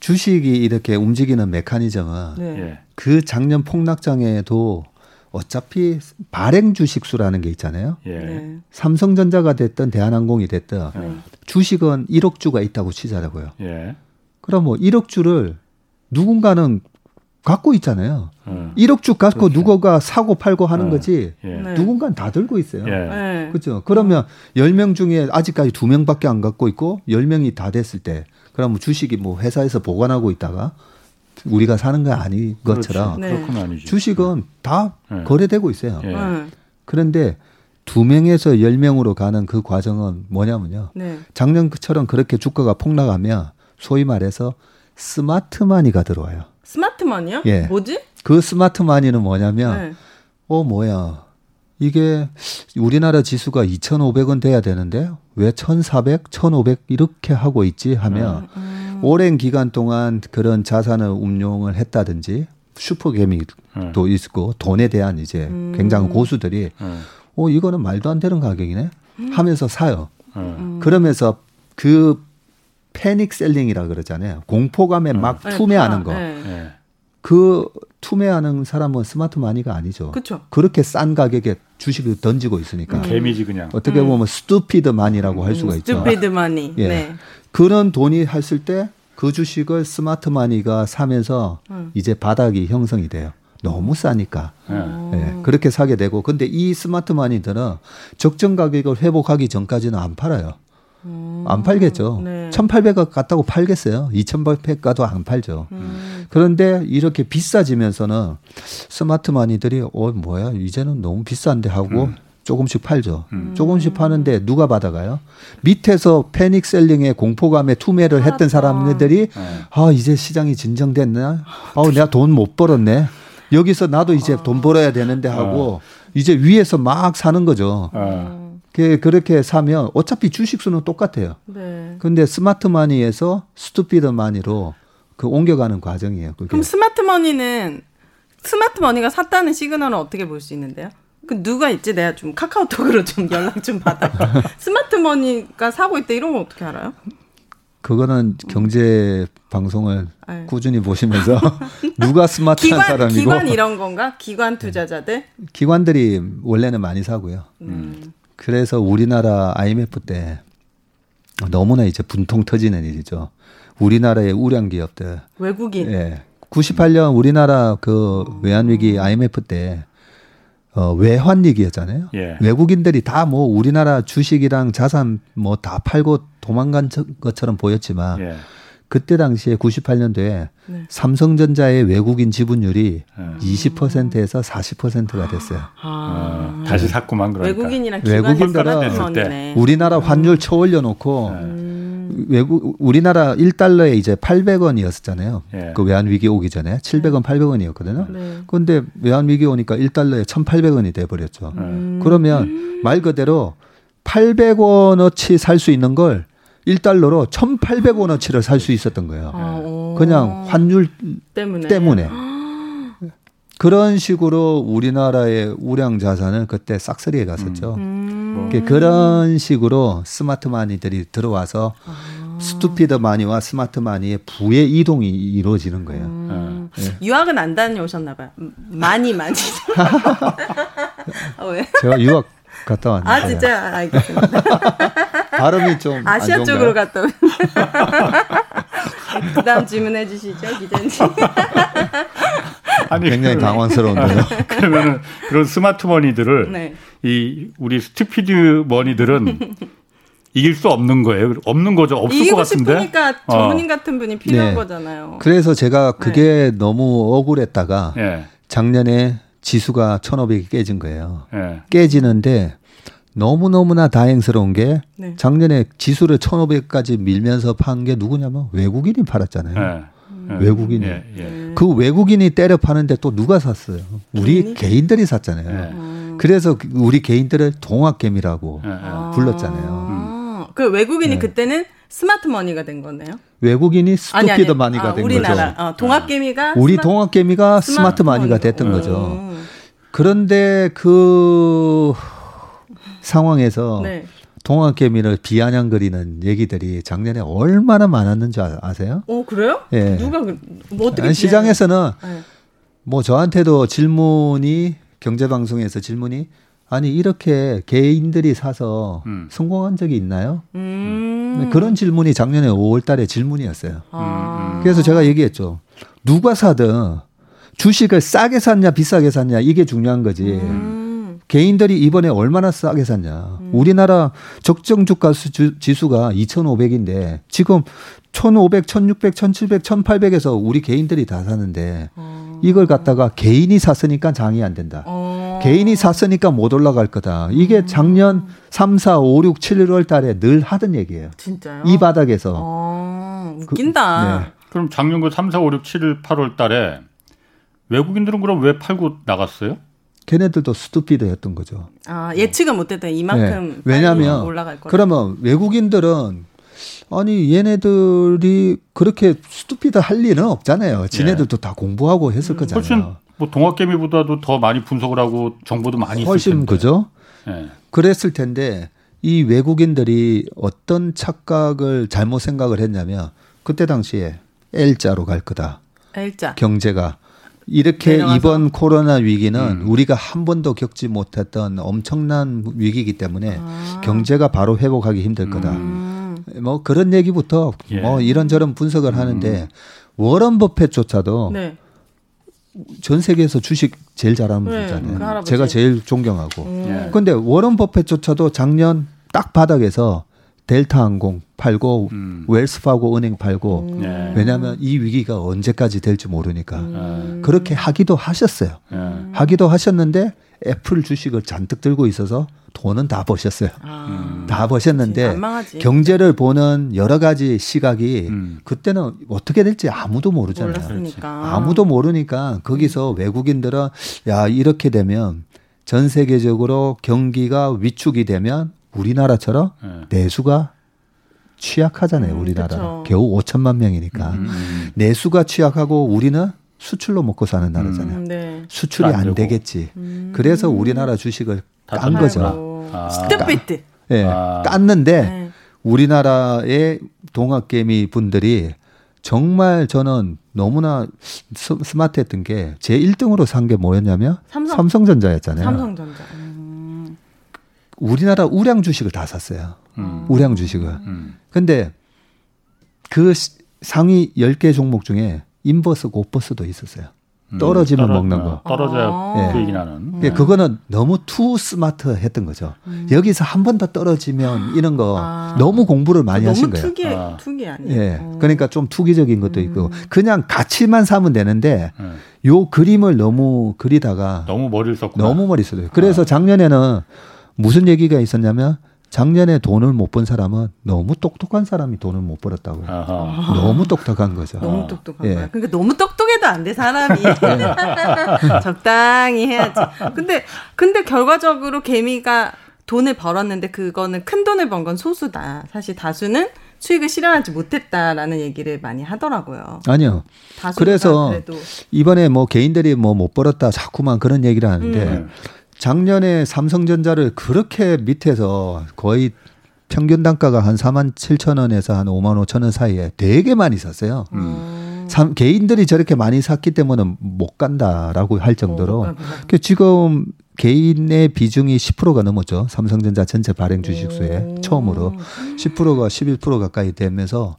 주식이 이렇게 움직이는 메커니즘은 네. 예. 그 작년 폭락장에도 어차피 발행 주식수라는 게 있잖아요. 예. 네. 삼성전자가 됐든 대한항공이 됐든 네. 주식은 1억 주가 있다고 치자라고요. 예. 그럼 뭐 1억 주를 누군가는 갖고 있잖아요. 음. 1억 주 갖고 그렇죠. 누구가 사고 팔고 하는 음. 거지 예. 네. 누군가는 다 들고 있어요. 예. 네. 그렇죠. 그러면 10명 중에 아직까지 2명밖에 안 갖고 있고 10명이 다 됐을 때 그러면 주식이 뭐 회사에서 보관하고 있다가 우리가 사는 거 아닌 것처럼 네. 주식은 다 네. 거래되고 있어요. 예. 네. 그런데 두 명에서 열 명으로 가는 그 과정은 뭐냐면요. 네. 작년처럼 그렇게 주가가 폭락하면 소위 말해서 스마트 마니가 들어와요. 스마트머니요? 예. 뭐지? 그 스마트머니는 뭐냐면 네. 어 뭐야 이게 우리나라 지수가 2,500원 돼야 되는데 왜 1,400, 1,500 이렇게 하고 있지 하면 음, 음. 오랜 기간 동안 그런 자산을 운용을 했다든지 슈퍼개미도 음. 있고 돈에 대한 이제 음. 굉장한 고수들이 음. 어 이거는 말도 안 되는 가격이네 하면서 사요. 음. 그러면서 그 panic selling이라 그러잖아요. 공포감에 막 네, 투매하는 거. 네. 네. 그 투매하는 사람은 smart money가 아니죠. 그쵸. 그렇게 싼 가격에 주식을 던지고 있으니까. 음. 개미지 그냥. 어떻게 음. 보면 stupid money라고 할 수가 있죠. stupid money. 예. 네. 그런 돈이 했을 때 그 주식을 smart money가 사면서 음. 이제 바닥이 형성이 돼요. 너무 싸니까. 네. 네. 그렇게 사게 되고. 근데 이 smart money들은 적정 가격을 회복하기 전까지는 안 팔아요. 음. 안 팔겠죠. 네. 1,800억 갔다고 팔겠어요. 2,800 가도 안 팔죠. 음. 그런데 이렇게 비싸지면서는 smart money들이 어 뭐야 이제는 너무 비싼데 하고 음. 조금씩 팔죠. 음. 조금씩 파는데 누가 받아가요? 밑에서 패닉 셀링에 공포감에 투매를 했던 사람들이 네. 아 이제 시장이 진정됐나? 아 내가 돈 못 벌었네. 여기서 나도 이제 돈 벌어야 되는데 하고 어. 이제 위에서 막 사는 거죠. 어. 그렇게 사면 어차피 주식수는 똑같아요. 네. 근데 스마트머니에서 스투피드머니로 그 옮겨가는 과정이에요. 그게. 그럼 스마트머니는 스마트머니가 샀다는 시그널은 어떻게 볼 수 있는데요? 그 누가 있지? 내가 좀 카카오톡으로 좀 연락 좀 받아. 스마트머니가 사고 있다 이런 건 어떻게 알아요? 그거는 경제 방송을 네. 꾸준히 보시면서 누가 스마트한 기관, 사람이고 기관 이런 건가? 기관 투자자들? 기관들이 원래는 많이 사고요. 음. 그래서 우리나라 IMF 때 너무나 이제 분통 터지는 일이죠. 우리나라의 우량 기업들 외국인 예. 98년 우리나라 그 외환 위기 IMF 때 어, 외환 위기였잖아요. 예. 외국인들이 다 뭐 우리나라 주식이랑 자산 뭐 다 팔고 도망간 것처럼 보였지만 예. 그때 당시에 98년도에 네. 삼성전자의 외국인 지분율이 음. 20%에서 40%가 됐어요. 아. 어, 다시 샀구만 그러니까. 외국인이랑 외국인들은 우리나라 환율 쳐올려 놓고 음. 외국 우리나라 1달러에 이제 800원이었잖아요. 예. 그 외환 위기 오기 전에 700원, 800원이었거든요. 네. 그런데 외환 위기 오니까 1달러에 1,800원이 돼 버렸죠. 음. 그러면 말 그대로 800원어치 살 수 있는 걸 1달러로 1,800원어치를 살 수 있었던 거예요. 아, 그냥 환율 때문에. 때문에. 그런 식으로 우리나라의 우량 자산은 그때 싹쓸이해 갔었죠. 음. 음. 그런 식으로 smart money들이 들어와서 아. stupid money와 smart money의 부의 이동이 이루어지는 거예요. 음. 네. 유학은 안 다녀오셨나 봐요. 많이 많이. 아, 왜? 제가 유학 갔다 왔는데. 아 진짜 알겠습니다. 발음이 좀 아시아 쪽으로 갔다 온. 그다음 질문해 주시죠, 기자님. 아니 굉장히 당황스러운데요. 그러면은 그런 smart money들을 네. 이 우리 stupid money들은 이길 수 없는 거예요. 없는 거죠. 없을 것 같은데. 싶으니까 어. 전문인 어. 같은 분이 필요한 네. 거잖아요. 그래서 제가 그게 네. 너무 억울했다가 네. 작년에 지수가 1,500이 깨진 거예요. 네. 깨지는데 너무너무나 다행스러운 게 네. 작년에 지수를 1,500까지 밀면서 판 게 누구냐면 외국인이 팔았잖아요. 네. 네. 외국인이. 예, 예. 그 외국인이 때려 파는데 또 누가 샀어요? 우리 개인이? 개인들이 샀잖아요. 네. 그래서 우리 개인들을 동학개미라고 네. 불렀잖아요. 아, 그 외국인이 네. 그때는 smart money가 된 거네요. 외국인이 stupid money가 아, 된 우리나라. 거죠. 어, 동학개미가 우리 동학개미가 smart, smart money가 됐던 음. 거죠. 그런데 그 상황에서 네. 동학개미를 비아냥거리는 얘기들이 작년에 얼마나 많았는지 아, 세요 어 그래요? 예. 누가 그, 뭐 어떻게 시장에서는 네. 뭐 저한테도 질문이 경제 방송에서 질문이 아니 이렇게 개인들이 사서 음. 성공한 적이 있나요? 음. 네, 그런 질문이 작년에 5월달에 질문이었어요. 아. 그래서 제가 얘기했죠. 누가 사든 주식을 싸게 샀냐 비싸게 샀냐 이게 중요한 거지. 음. 개인들이 이번에 얼마나 싸게 샀냐. 음. 우리나라 적정 주가 지수가 2,500인데 지금 1,500, 1,600, 1,700, 1,800에서 우리 개인들이 다 사는데 어. 이걸 갖다가 개인이 샀으니까 장이 안 된다. 어. 개인이 샀으니까 못 올라갈 거다. 이게 음. 작년 3, 4, 5, 6, 7, 1월 달에 늘 하던 얘기예요. 진짜요? 이 바닥에서. 어, 웃긴다. 그, 네. 그럼 작년 그 3, 4, 5, 6, 7, 8월 달에 외국인들은 그럼 왜 팔고 나갔어요? 걔네들도 스투피드였던 거죠. 아 예측은 못했던 이만큼 네. 왜냐하면 올라갈 거. 그러면 외국인들은 아니 얘네들이 그렇게 스투피드 할 리는 없잖아요. 지네들도 네. 다 공부하고 했을 음. 거잖아요. 훨씬 뭐 동학개미보다도 더 많이 분석을 하고 정보도 많이 훨씬 그죠. 네. 그랬을 텐데 이 외국인들이 어떤 착각을 잘못 생각을 했냐면 그때 당시에 L자로 갈 거다. L자. 경제가 이렇게 내려가서. 이번 코로나 위기는 음. 우리가 한 번도 겪지 못했던 엄청난 위기이기 때문에 아. 경제가 바로 회복하기 힘들 거다. 음. 뭐 그런 얘기부터 예. 뭐 이런저런 분석을 하는데 음. 워런 버핏조차도 네. 전 세계에서 주식 제일 잘하는 네, 분이잖아요. 그 제가 제일 존경하고. 음. 예. 근데 워런 버핏조차도 작년 딱 바닥에서 델타 항공 팔고 음. 웰스파고 은행 팔고 음. 네. 왜냐하면 이 위기가 언제까지 될지 모르니까 음. 그렇게 하기도 하셨어요. 네. 하기도 하셨는데 애플 주식을 잔뜩 들고 있어서 돈은 다 버셨어요. 아, 다 버셨는데 경제를 보는 여러 가지 시각이 음. 그때는 어떻게 될지 아무도 모르잖아요. 몰랐으니까. 아무도 모르니까 거기서 외국인들은 야 이렇게 되면 전 세계적으로 경기가 위축이 되면 우리나라처럼 네. 내수가 취약하잖아요. 음, 우리나라 그 겨우 5천만 명이니까 음, 음, 음. 내수가 취약하고 우리는 수출로 먹고 사는 나라잖아요. 음, 네. 수출이 안, 안 되겠지. 음. 그래서 우리나라 주식을 깐 거죠. 아. 스톱비트. 예, 아. 깠는데 네. 우리나라의 동학개미 분들이 정말 저는 너무나 smart했던 게 제 1등으로 산 게 뭐였냐면 삼성. 전자였잖아요 삼성전자. 음. 우리나라 우량 주식을 다 샀어요. 음. 우량 주식을. 음. 근데 그 상위 10개 종목 중에 inverse, 곱버스도 있었어요. 음, 떨어지면 떨어, 먹는 거. 떨어져야 아. 수익이 나는. 예, 그거는 너무 too smart 했던 거죠. 음. 여기서 한 번 더 떨어지면 이런 거 아. 너무 공부를 많이 하신 거예요. 투기, 아. 투기 아니에요. 예. 어. 그러니까 좀 투기적인 것도 음. 있고 그냥 가치만 사면 되는데 음. 요 그림을 너무 그리다가 너무 머리를 썼고 너무 머리 썼어요. 그래서 아. 작년에는 무슨 얘기가 있었냐면 작년에 돈을 못 번 사람은 너무 똑똑한 사람이 돈을 못 벌었다고요. 아하. 너무 똑똑한 거죠. 너무 똑똑한 예. 거야. 그러니까 너무 똑똑해도 안 돼 사람이. 예. 적당히 해야지. 근데 근데 결과적으로 개미가 돈을 벌었는데 그거는 큰 돈을 번 건 소수다. 사실 다수는 수익을 실현하지 못했다라는 얘기를 많이 하더라고요. 아니요. 그래서 그래도. 이번에 뭐 개인들이 뭐 못 벌었다 자꾸만 그런 얘기를 하는데 음. 작년에 삼성전자를 그렇게 밑에서 거의 평균 단가가 한 4만 7천 원에서 한 5만 5천 원 사이에 되게 많이 샀어요. 음. 삼, 개인들이 저렇게 많이 샀기 때문에 못 간다라고 할 정도로. 어, 그 지금 개인의 비중이 10%가 넘었죠. 삼성전자 전체 발행 주식수에 처음으로 10%가 11% 가까이 되면서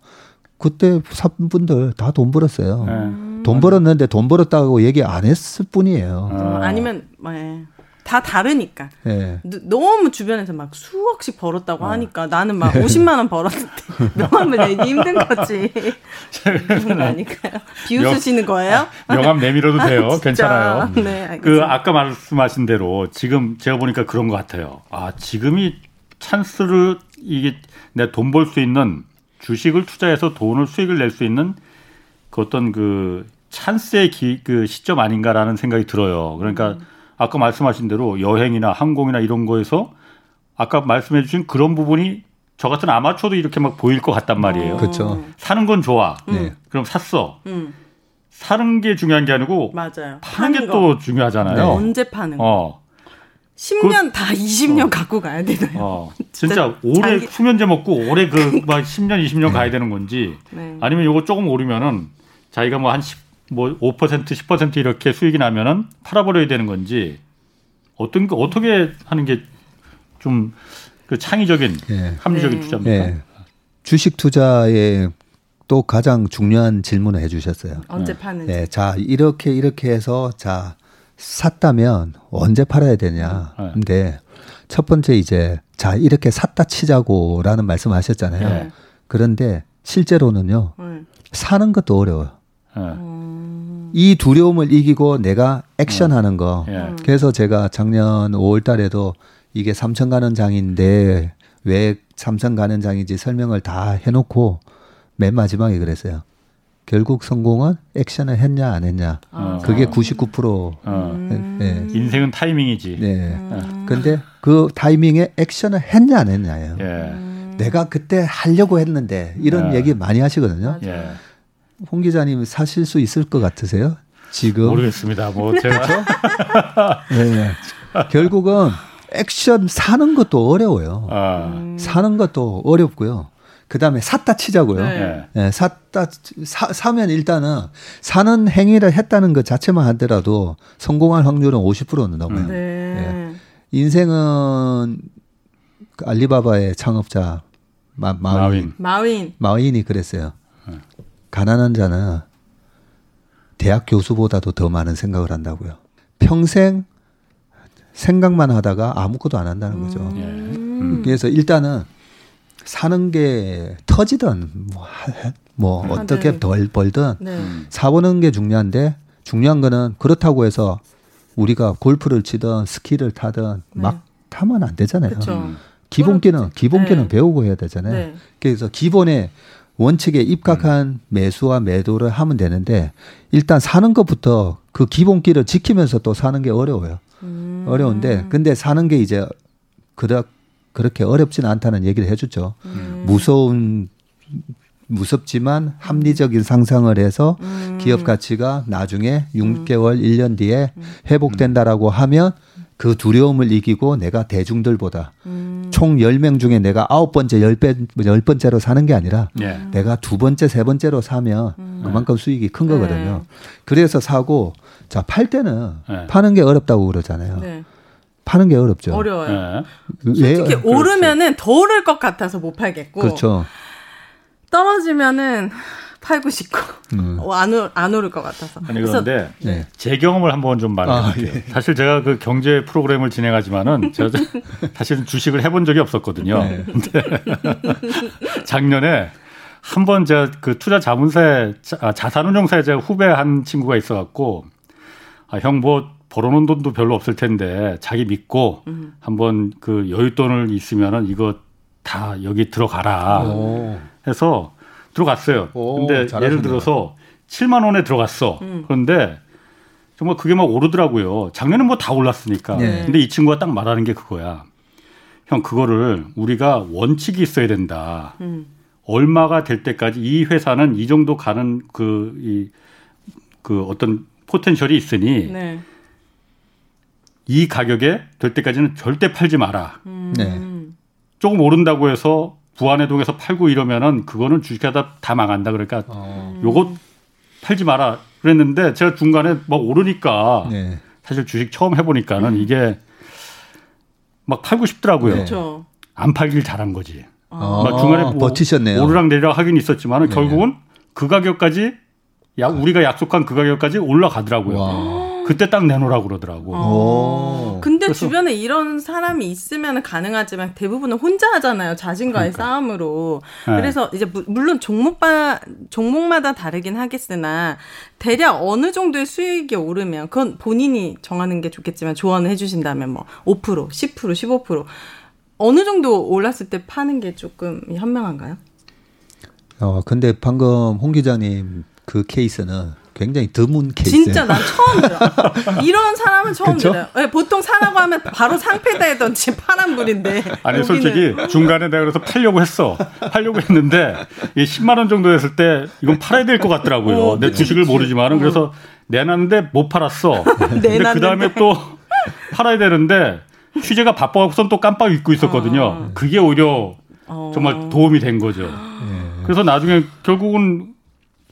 그때 산 분들 다 돈 벌었어요. 네. 돈 벌었는데 돈 벌었다고 얘기 안 했을 뿐이에요. 어, 아니면 네. 다 다르니까. 네. 너무 주변에서 막 수억씩 벌었다고 어. 하니까 나는 막 50만 원 벌었는데 명함을 내기 힘든 거지. 그런 거아닐까요? 비웃으시는 거예요? 명함 내밀어도 돼요. 아, 괜찮아요. 네, 알겠습니다. 그 아까 말씀하신 대로 지금 제가 보니까 그런 것 같아요. 아 지금이 찬스를 이게 내 돈 벌 수 있는 주식을 투자해서 돈을 수익을 낼 수 있는 그 어떤 그 찬스의 기, 그 시점 아닌가라는 생각이 들어요. 그러니까 음. 아까 말씀하신 대로 여행이나 항공이나 이런 거에서 아까 말씀해 주신 그런 부분이 저 같은 아마추어도 이렇게 막 보일 것 같단 말이에요. 그렇죠. 사는 건 좋아. 네. 그럼 샀어. 음. 사는 게 중요한 게 아니고 맞아요. 파는, 게 또 중요하잖아요. 네. 언제 파는 거. 어. 10년 그, 다 20년 어. 갖고 가야 되나요? 어. 진짜 오래 장기... 수면제 먹고 오래 그 막 10년 20년 가야 되는 건지 네. 아니면 요거 조금 오르면은 자기가 뭐 한 10, 뭐 5% 10% 이렇게 수익이 나면은 팔아버려야 되는 건지 어떤 거 어떻게 하는 게 좀 그 창의적인 예. 합리적인 네. 투자입니까? 예. 주식 투자에 또 가장 중요한 질문을 해주셨어요. 언제 파는지. 네, 자 이렇게 이렇게 해서 자 샀다면 언제 팔아야 되냐. 네. 근데 첫 번째 이제 자 이렇게 샀다 치자고라는 말씀하셨잖아요. 네. 그런데 실제로는요 네. 사는 것도 어려워요. 음. 이 두려움을 이기고 내가 액션하는 거. 예. 그래서 제가 작년 5월 달에도 이게 삼천 가는 장인데 왜 삼천 가는 장인지 설명을 다 해놓고 맨 마지막에 그랬어요. 결국 성공은 액션을 했냐 안 했냐. 아. 그게 99%. 어. 네. 인생은 타이밍이지. 네. 음. 근데 그 타이밍에 액션을 했냐 안 했냐예요. 예. 내가 그때 하려고 했는데 이런 예. 얘기 많이 하시거든요. 예. 홍 기자님 사실 수 있을 것 같으세요? 지금 모르겠습니다. 뭐 제가 네. 결국은 액션 사는 것도 어려워요. 아. 사는 것도 어렵고요. 그 다음에 샀다 치자고요. 네. 네. 샀다 사, 사면 일단은 사는 행위를 했다는 것 자체만 하더라도 성공할 확률은 50%는 넘어요. 네. 네. 인생은 그 알리바바의 창업자 마, 마윈. 마윈. 마윈이 그랬어요. 가난한 자는 대학 교수보다도 더 많은 생각을 한다고요. 평생 생각만 하다가 아무것도 안 한다는 거죠. 음. 음. 그래서 일단은 사는 게 터지든 뭐, 뭐 아, 어떻게 네. 덜 벌든 네. 사보는 게 중요한데 중요한 거는 그렇다고 해서 우리가 골프를 치든 스키를 타든 네. 막 타면 안 되잖아요. 음. 기본기는 기본기는 네. 배우고 해야 되잖아요. 네. 그래서 기본에 원칙에 입각한 음. 매수와 매도를 하면 되는데 일단 사는 것부터 그 기본기를 지키면서 또 사는 게 어려워요. 음. 어려운데 근데 사는 게 이제 그닥 그렇게 어렵지는 않다는 얘기를 해주죠. 음. 무서운 무섭지만 합리적인 상상을 해서 음. 기업 가치가 나중에 6개월, 음. 1년 뒤에 음. 회복된다라고 하면 그 두려움을 이기고 내가 대중들보다 음. 총 10명 중에 내가 아홉 번째, 열, 번째로 사는 게 아니라 네. 내가 두 번째, 세 번째로 사면 음. 그만큼 수익이 큰 거거든요. 네. 그래서 사고 자, 팔 때는 네. 파는 게 어렵다고 그러잖아요. 네. 파는 게 어렵죠. 어려워요. 네. 솔직히 왜? 오르면은 더 오를 것 같아서 못 팔겠고. 그렇죠. 떨어지면은 팔고 싶고 음. 어, 안, 오, 안 오를 것 같아서. 아니 그런데 네. 제 경험을 한번 좀 말해볼게요. 아, 예. 사실 제가 그 경제 프로그램을 진행하지만은 제가 사실은 주식을 해본 적이 없었거든요. 네. 작년에 한 번 제가 그 투자 자문사에 아, 자산운용사에 제가 후배 한 친구가 있어갖고 아, 형뭐 벌어놓은 돈도 별로 없을 텐데 자기 믿고 음. 한번 그 여윳돈을 있으면은 이거 다 여기 들어가라 오. 해서 들어갔어요. 오, 근데 잘하셨네요. 예를 들어서 7만 원에 들어갔어. 음. 그런데 정말 그게 막 오르더라고요. 작년에 뭐 다 올랐으니까. 네. 근데 이 친구가 딱 말하는 게 그거야. 형 그거를 우리가 원칙이 있어야 된다. 음. 얼마가 될 때까지 이 회사는 이 정도 가는 그, 이, 그 어떤 포텐셜이 있으니 네. 이 가격에 될 때까지는 절대 팔지 마라. 음. 네. 조금 오른다고 해서 부안해동에서 팔고 이러면은 그거는 주식하다 다 망한다. 그러니까 어. 요거 팔지 마라. 그랬는데 제가 중간에 막 오르니까 네. 사실 주식 처음 해보니까는 이게 막 팔고 싶더라고요. 그렇죠. 안 팔길 잘한 거지. 아. 막 중간에 뭐 버티셨네요. 오르락 내리락 하긴 있었지만은 네. 결국은 그 가격까지 약 우리가 약속한 그 가격까지 올라가더라고요. 와. 그때 딱 내놓으라고 그러더라고. 어. 근데 주변에 이런 사람이 있으면 가능하지만 대부분은 혼자 하잖아요. 자신과의 그러니까. 싸움으로. 네. 그래서 이제 물론 종목바, 종목마다 다르긴 하겠으나 대략 어느 정도의 수익이 오르면 그건 본인이 정하는 게 좋겠지만 조언을 해주신다면 뭐 5%, 10%, 15% 어느 정도 올랐을 때 파는 게 조금 현명한가요? 어, 근데 방금 홍 기자님 그 케이스는 굉장히 드문 케이스. 진짜 난 처음 들어. 이런 사람은 처음 그쵸? 들어요. 네, 보통 사라고 하면 바로 상패다 했던 파란불인데. 아니 여기는. 솔직히 중간에 내가 그래서 팔려고 했어. 팔려고 했는데 이 10만 원 정도 했을 때 이건 팔아야 될 것 같더라고요. 어, 내 주식을 모르지만은 그래서 어. 내놨는데 못 팔았어. 근데 그 다음에 또 팔아야 되는데 취재가 바빠갖고선 또 깜빡 잊고 있었거든요. 어. 그게 오히려 정말 도움이 된 거죠. 예. 그래서 나중에 결국은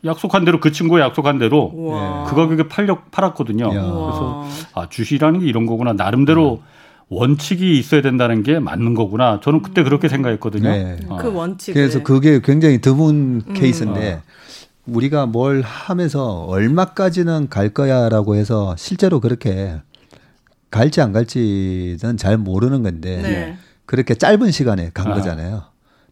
약속한 대로 그 친구가 약속한 대로 우와. 그 가격에 팔려 팔았거든요. 우와. 그래서 아 주식이라는 게 이런 거구나 나름대로 음. 원칙이 있어야 된다는 게 맞는 거구나. 저는 그때 그렇게 생각했거든요. 네. 어. 그 원칙. 그래서 그게 굉장히 드문 음. 케이스인데 어. 우리가 뭘 하면서 얼마까지는 갈 거야라고 해서 실제로 그렇게 갈지 안 갈지는 잘 모르는 건데 네. 그렇게 짧은 시간에 간 아. 거잖아요.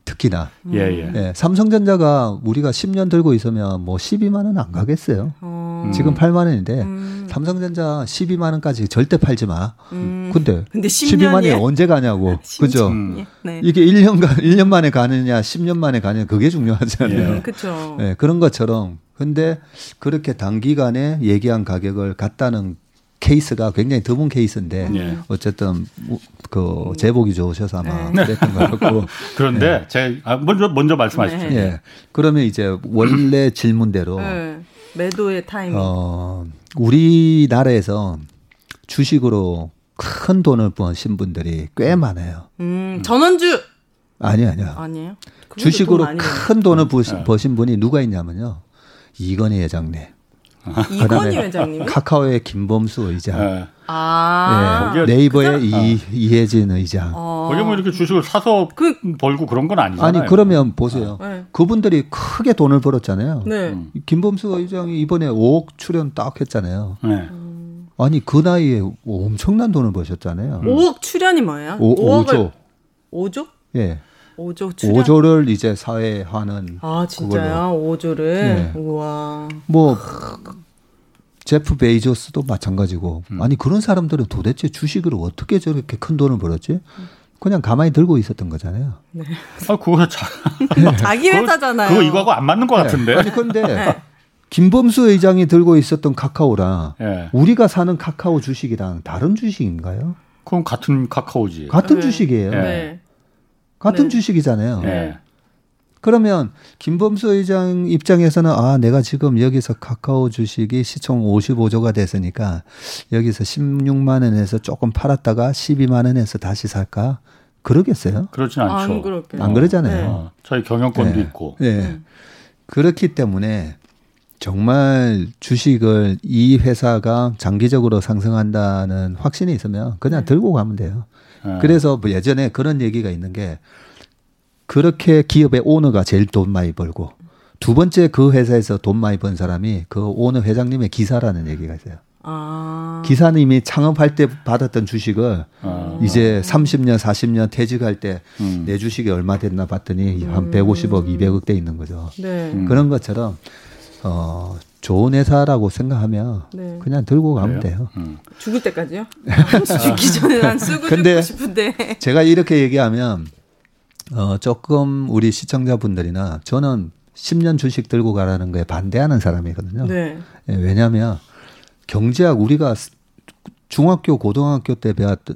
특히나. 예, 예. 예, 삼성전자가 우리가 10년 들고 있으면 뭐 12만 원 안 가겠어요. 음. 지금 8만 원인데 음. 삼성전자 12만 원까지 절대 팔지 마. 음. 근데, 근데 12만이 언제 가냐고. 그죠? 음. 네. 이게 1년간 1년 만에 가느냐, 10년 만에 가느냐 그게 중요하잖아요. 예. 그렇죠. 예, 그런 것처럼 근데 그렇게 단기간에 얘기한 가격을 갖다는 케이스가 굉장히 드문 케이스인데 네. 어쨌든 그 제복이 좋으셔서 아마 네. 그랬던 것 같고 그런데 네. 제 아, 먼저 먼저 말씀하시죠. 네. 예. 그러면 이제 원래 질문대로 네. 매도의 타이밍. 어, 우리나라에서 주식으로 큰 돈을 버신 분들이 꽤 많아요. 음, 전원주 아니 아니요. 아니에요. 주식으로 큰 돈을 버신, 네. 버신 분이 누가 있냐면요. 이건희 회장님. 이건희 회장님 카카오의 김범수 의장. 네. 아. 네. 네이버의 그 이, 이혜진 의장. 어. 거기 뭐 이렇게 주식을 사서 그, 벌고 그런 건 아니잖아요. 아니, 그러면 보세요. 아. 네. 그분들이 크게 돈을 벌었잖아요. 네. 김범수 의장이 이번에 5억 출연 딱 했잖아요. 네. 아니, 그 나이에 엄청난 돈을 버셨잖아요. 5억 출연이 뭐예요? 5, 5조. 5조? 예. 5조 출연? 5조를 이제 사회화는 아 진짜요? 5조를 네. 우와. 뭐 제프 베이조스도 마찬가지고 음. 아니 그런 사람들은 도대체 주식으로 어떻게 저렇게 큰 돈을 벌었지? 그냥 가만히 들고 있었던 거잖아요. 네. 아 그거 자, 자기 회사잖아요. 그거, 이거하고 안 맞는 것 네. 같은데. 아니 근데 네. 김범수 의장이 들고 있었던 카카오랑 네. 우리가 사는 카카오 주식이랑 다른 주식인가요? 그럼 같은 카카오지. 같은 네. 주식이에요. 네. 같은 네. 주식이잖아요. 네. 그러면 김범수 의장 입장에서는 아 내가 지금 여기서 카카오 주식이 시총 55조가 됐으니까 여기서 16만 원에서 조금 팔았다가 12만 원에서 다시 살까? 그러겠어요? 그렇진 않죠. 안, 안 그러잖아요. 어, 저희 경영권도 네. 있고. 네. 음. 그렇기 때문에 정말 주식을 이 회사가 장기적으로 상승한다는 확신이 있으면 그냥 네. 들고 가면 돼요. 네. 그래서 뭐 예전에 그런 얘기가 있는 게 그렇게 기업의 오너가 제일 돈 많이 벌고 두 번째 그 회사에서 돈 많이 번 사람이 그 오너 회장님의 기사라는 얘기가 있어요. 아. 기사님이 창업할 때 받았던 주식을 아. 이제 30년, 40년 퇴직할 때내 음. 주식이 얼마 됐나 봤더니 음. 한 150억, 200억 돼 있는 거죠. 네. 음. 그런 것처럼 어, 좋은 회사라고 생각하면 네. 그냥 들고 가면 그래요? 돼요. 음. 죽을 때까지요? 죽기 전에 난 쓰고 근데 싶은데. 제가 이렇게 얘기하면 어, 조금 우리 시청자분들이나 저는 10년 주식 들고 가라는 거에 반대하는 사람이거든요. 네. 예, 왜냐하면 경제학 우리가 중학교, 고등학교 때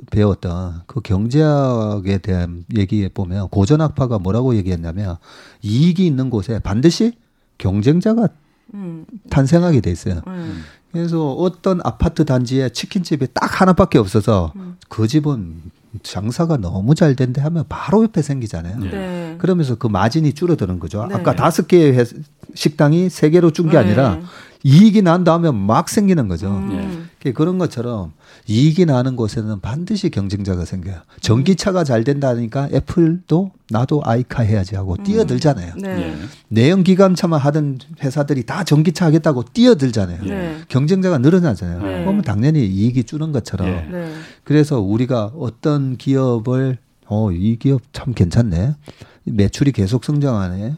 배웠던 그 경제학에 대한 얘기에 보면 고전학파가 뭐라고 얘기했냐면 이익이 있는 곳에 반드시 경쟁자가 음. 탄생하게 돼 있어요. 음. 그래서 어떤 아파트 단지에 치킨집이 딱 하나밖에 없어서 음. 그 집은 장사가 너무 잘 된대 하면 바로 옆에 생기잖아요. 네. 네. 그러면서 그 마진이 줄어드는 거죠. 네. 아까 다섯 개의 식당이 세 개로 준 게 아니라 네. 이익이 난 다음에 막 생기는 거죠. 음. 그런 것처럼 이익이 나는 곳에는 반드시 경쟁자가 생겨요. 전기차가 잘 된다니까 애플도 나도 아이카 해야지 하고 음. 뛰어들잖아요. 네. 네. 내연 기관차만 하던 회사들이 다 전기차 하겠다고 뛰어들잖아요. 네. 경쟁자가 늘어나잖아요. 네. 그러면 당연히 이익이 줄는 것처럼. 네. 네. 그래서 우리가 어떤 기업을 어, 이 기업 참 괜찮네. 매출이 계속 성장하네.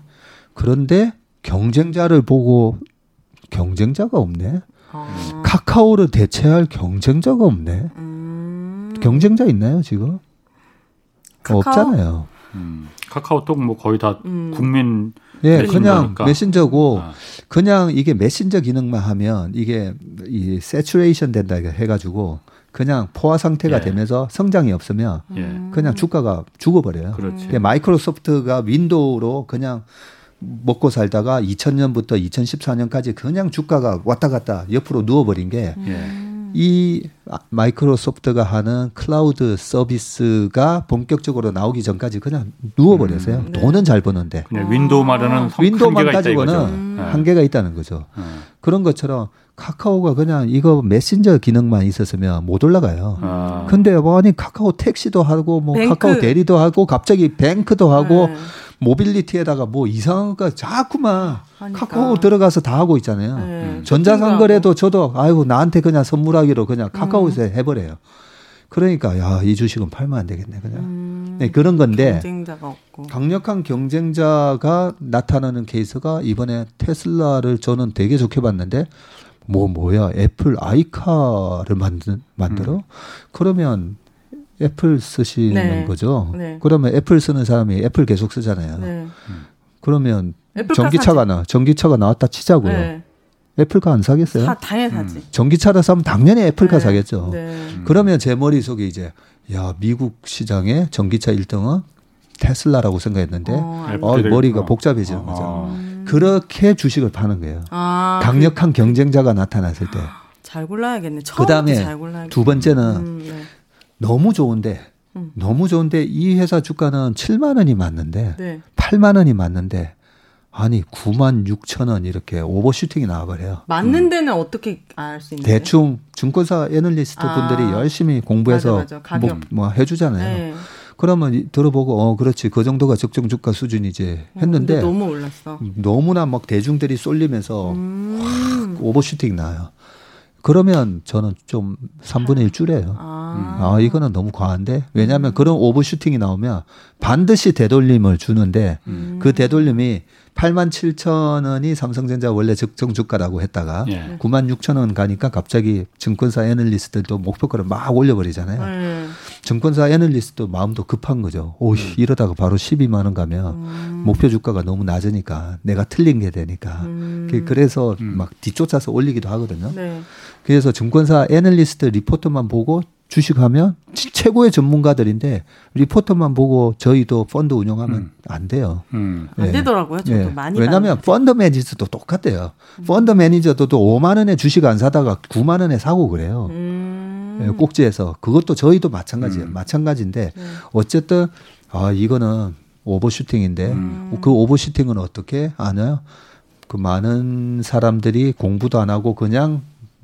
그런데 경쟁자를 보고 경쟁자가 없네. 아. 카카오를 대체할 경쟁자가 없네. 음. 경쟁자 있나요 지금? 카카오? 없잖아요. 음. 카카오톡 뭐 거의 다 음. 국민 예, 그냥 거니까. 메신저고 아. 그냥 이게 메신저 기능만 하면 이게 이 saturation 된다 해가지고 그냥 포화 상태가 예. 되면서 성장이 없으면 예. 그냥 주가가 죽어버려요. 그렇지. 마이크로소프트가 윈도우로 그냥 먹고 살다가 2000년부터 2014년까지 그냥 주가가 왔다 갔다 옆으로 누워버린 게이 예. 마이크로소프트가 하는 클라우드 서비스가 본격적으로 나오기 전까지 그냥 누워버렸어요. 음, 네. 돈은 잘 버는데. 그냥 윈도우 마련은 윈도우만 가지고는 음. 한계가 있다는 거죠. 음. 그런 것처럼 카카오가 그냥 이거 메신저 기능만 있었으면 못 올라가요. 아. 근데 뭐 아니 카카오 택시도 하고 뭐 뱅크. 카카오 대리도 하고 갑자기 뱅크도 하고 네. mobility에다가 뭐 이상한 거 자꾸만 하니까. 카카오 들어가서 다 하고 있잖아요. 네. 전자상거래도 저도 아이고 나한테 그냥 선물하기로 그냥 카카오에서 음. 해버려요. 그러니까 야 이 주식은 팔면 안 되겠네 그냥 음. 네, 그런 건데 강력한 경쟁자가 나타나는 케이스가 이번에 테슬라를 저는 되게 좋게 봤는데 뭐 뭐야 애플 아이카를 만든 만들어 음. 그러면 애플 쓰시는 네. 거죠. 네. 그러면 애플 쓰는 사람이 애플 계속 쓰잖아요. 네. 그러면 전기차가 나 전기차가 나왔다 치자고요. 네. 애플카 안 사겠어요? 사, 당연히 사지. 음. 전기차를 사면 당연히 애플카 네. 사겠죠. 네. 그러면 제 머릿속에 이제 야 미국 시장의 전기차 1등은 테슬라라고 생각했는데 어, 어 머리가 복잡해지는 어. 거죠. 음. 그렇게 주식을 파는 거예요. 아, 강력한 그, 경쟁자가 나타났을 때. 잘 골라야겠네. 그 다음에 두 번째는 음, 네. 너무 좋은데 음. 너무 좋은데 이 회사 주가는 7만 원이 맞는데 네. 8만 원이 맞는데 아니 9만 6천 원 이렇게 오버슈팅이 나와버려요. 맞는 음. 데는 음. 어떻게 알 수 있나요? 대충 증권사 애널리스트 아. 분들이 열심히 공부해서 맞아, 맞아. 뭐, 뭐, 해주잖아요. 네. 그러면 들어보고 어 그렇지 그 정도가 적정 주가 수준이지 어, 했는데 어, 너무 올랐어. 너무나 막 대중들이 쏠리면서 음. 확 오버슈팅 나요. 그러면 저는 좀 3분의 1 줄여요. 아. 아, 이거는 너무 과한데? 왜냐하면 음. 그런 오버슈팅이 나오면 반드시 되돌림을 주는데 음. 그 되돌림이 8만 7천 원이 삼성전자 원래 적정 주가라고 했다가 예. 9만 6천 원 가니까 갑자기 증권사 애널리스트들도 목표가를 막 올려버리잖아요. 음. 증권사 애널리스트도 마음도 급한 거죠. 오, 음. 이러다가 바로 12만 원 가면 음. 목표 주가가 너무 낮으니까 내가 틀린 게 되니까. 음. 그래서 음. 막 뒤쫓아서 올리기도 하거든요. 네. 그래서 증권사 애널리스트 리포트만 보고 주식하면 최고의 전문가들인데 리포트만 보고 저희도 펀드 운영하면 음. 안 돼요. 음. 안 네. 되더라고요. 저도 네. 많이 왜냐하면 펀드 매니저도 똑같대요. 음. 펀드 매니저도 또 5만 원에 주식 안 사다가 9만 원에 사고 그래요. 음. 네, 꼭지에서 그것도 저희도 마찬가지예요. 음. 마찬가지인데 네. 어쨌든 아 이거는 오버슈팅인데 음. 그 오버슈팅은 어떻게 아나요? 그 많은 사람들이 공부도 안 하고 그냥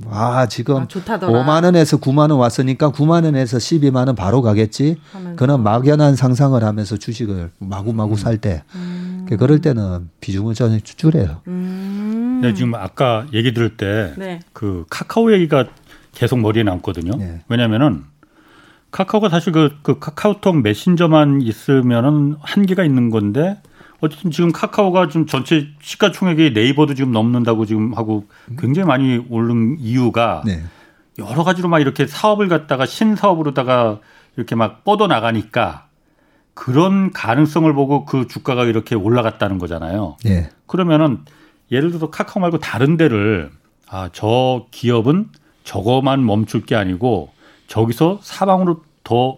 아, 지금 아, 5만 원에서 9만 원 왔으니까 9만 원에서 12만 원 바로 가겠지. 그런 막연한 상상을 하면서 주식을 마구마구 음. 살 때, 음. 그럴 때는 비중을 전혀 줄여요. 음. 네, 지금 아까 얘기 들을 때그 네. 그 카카오 얘기가 계속 머리에 남거든요. 네. 왜냐면은 카카오가 사실 그, 그 카카오톡 메신저만 있으면은 한계가 있는 건데 어쨌든 지금 카카오가 좀 전체 시가총액이 네이버도 지금 넘는다고 지금 하고 굉장히 많이 오른 이유가 네. 여러 가지로 막 이렇게 사업을 갖다가 신사업으로다가 이렇게 막 뻗어 나가니까 그런 가능성을 보고 그 주가가 이렇게 올라갔다는 거잖아요. 네. 그러면은 예를 들어 카카오 말고 다른 데를 아, 저 기업은 저거만 멈출 게 아니고 저기서 사방으로 더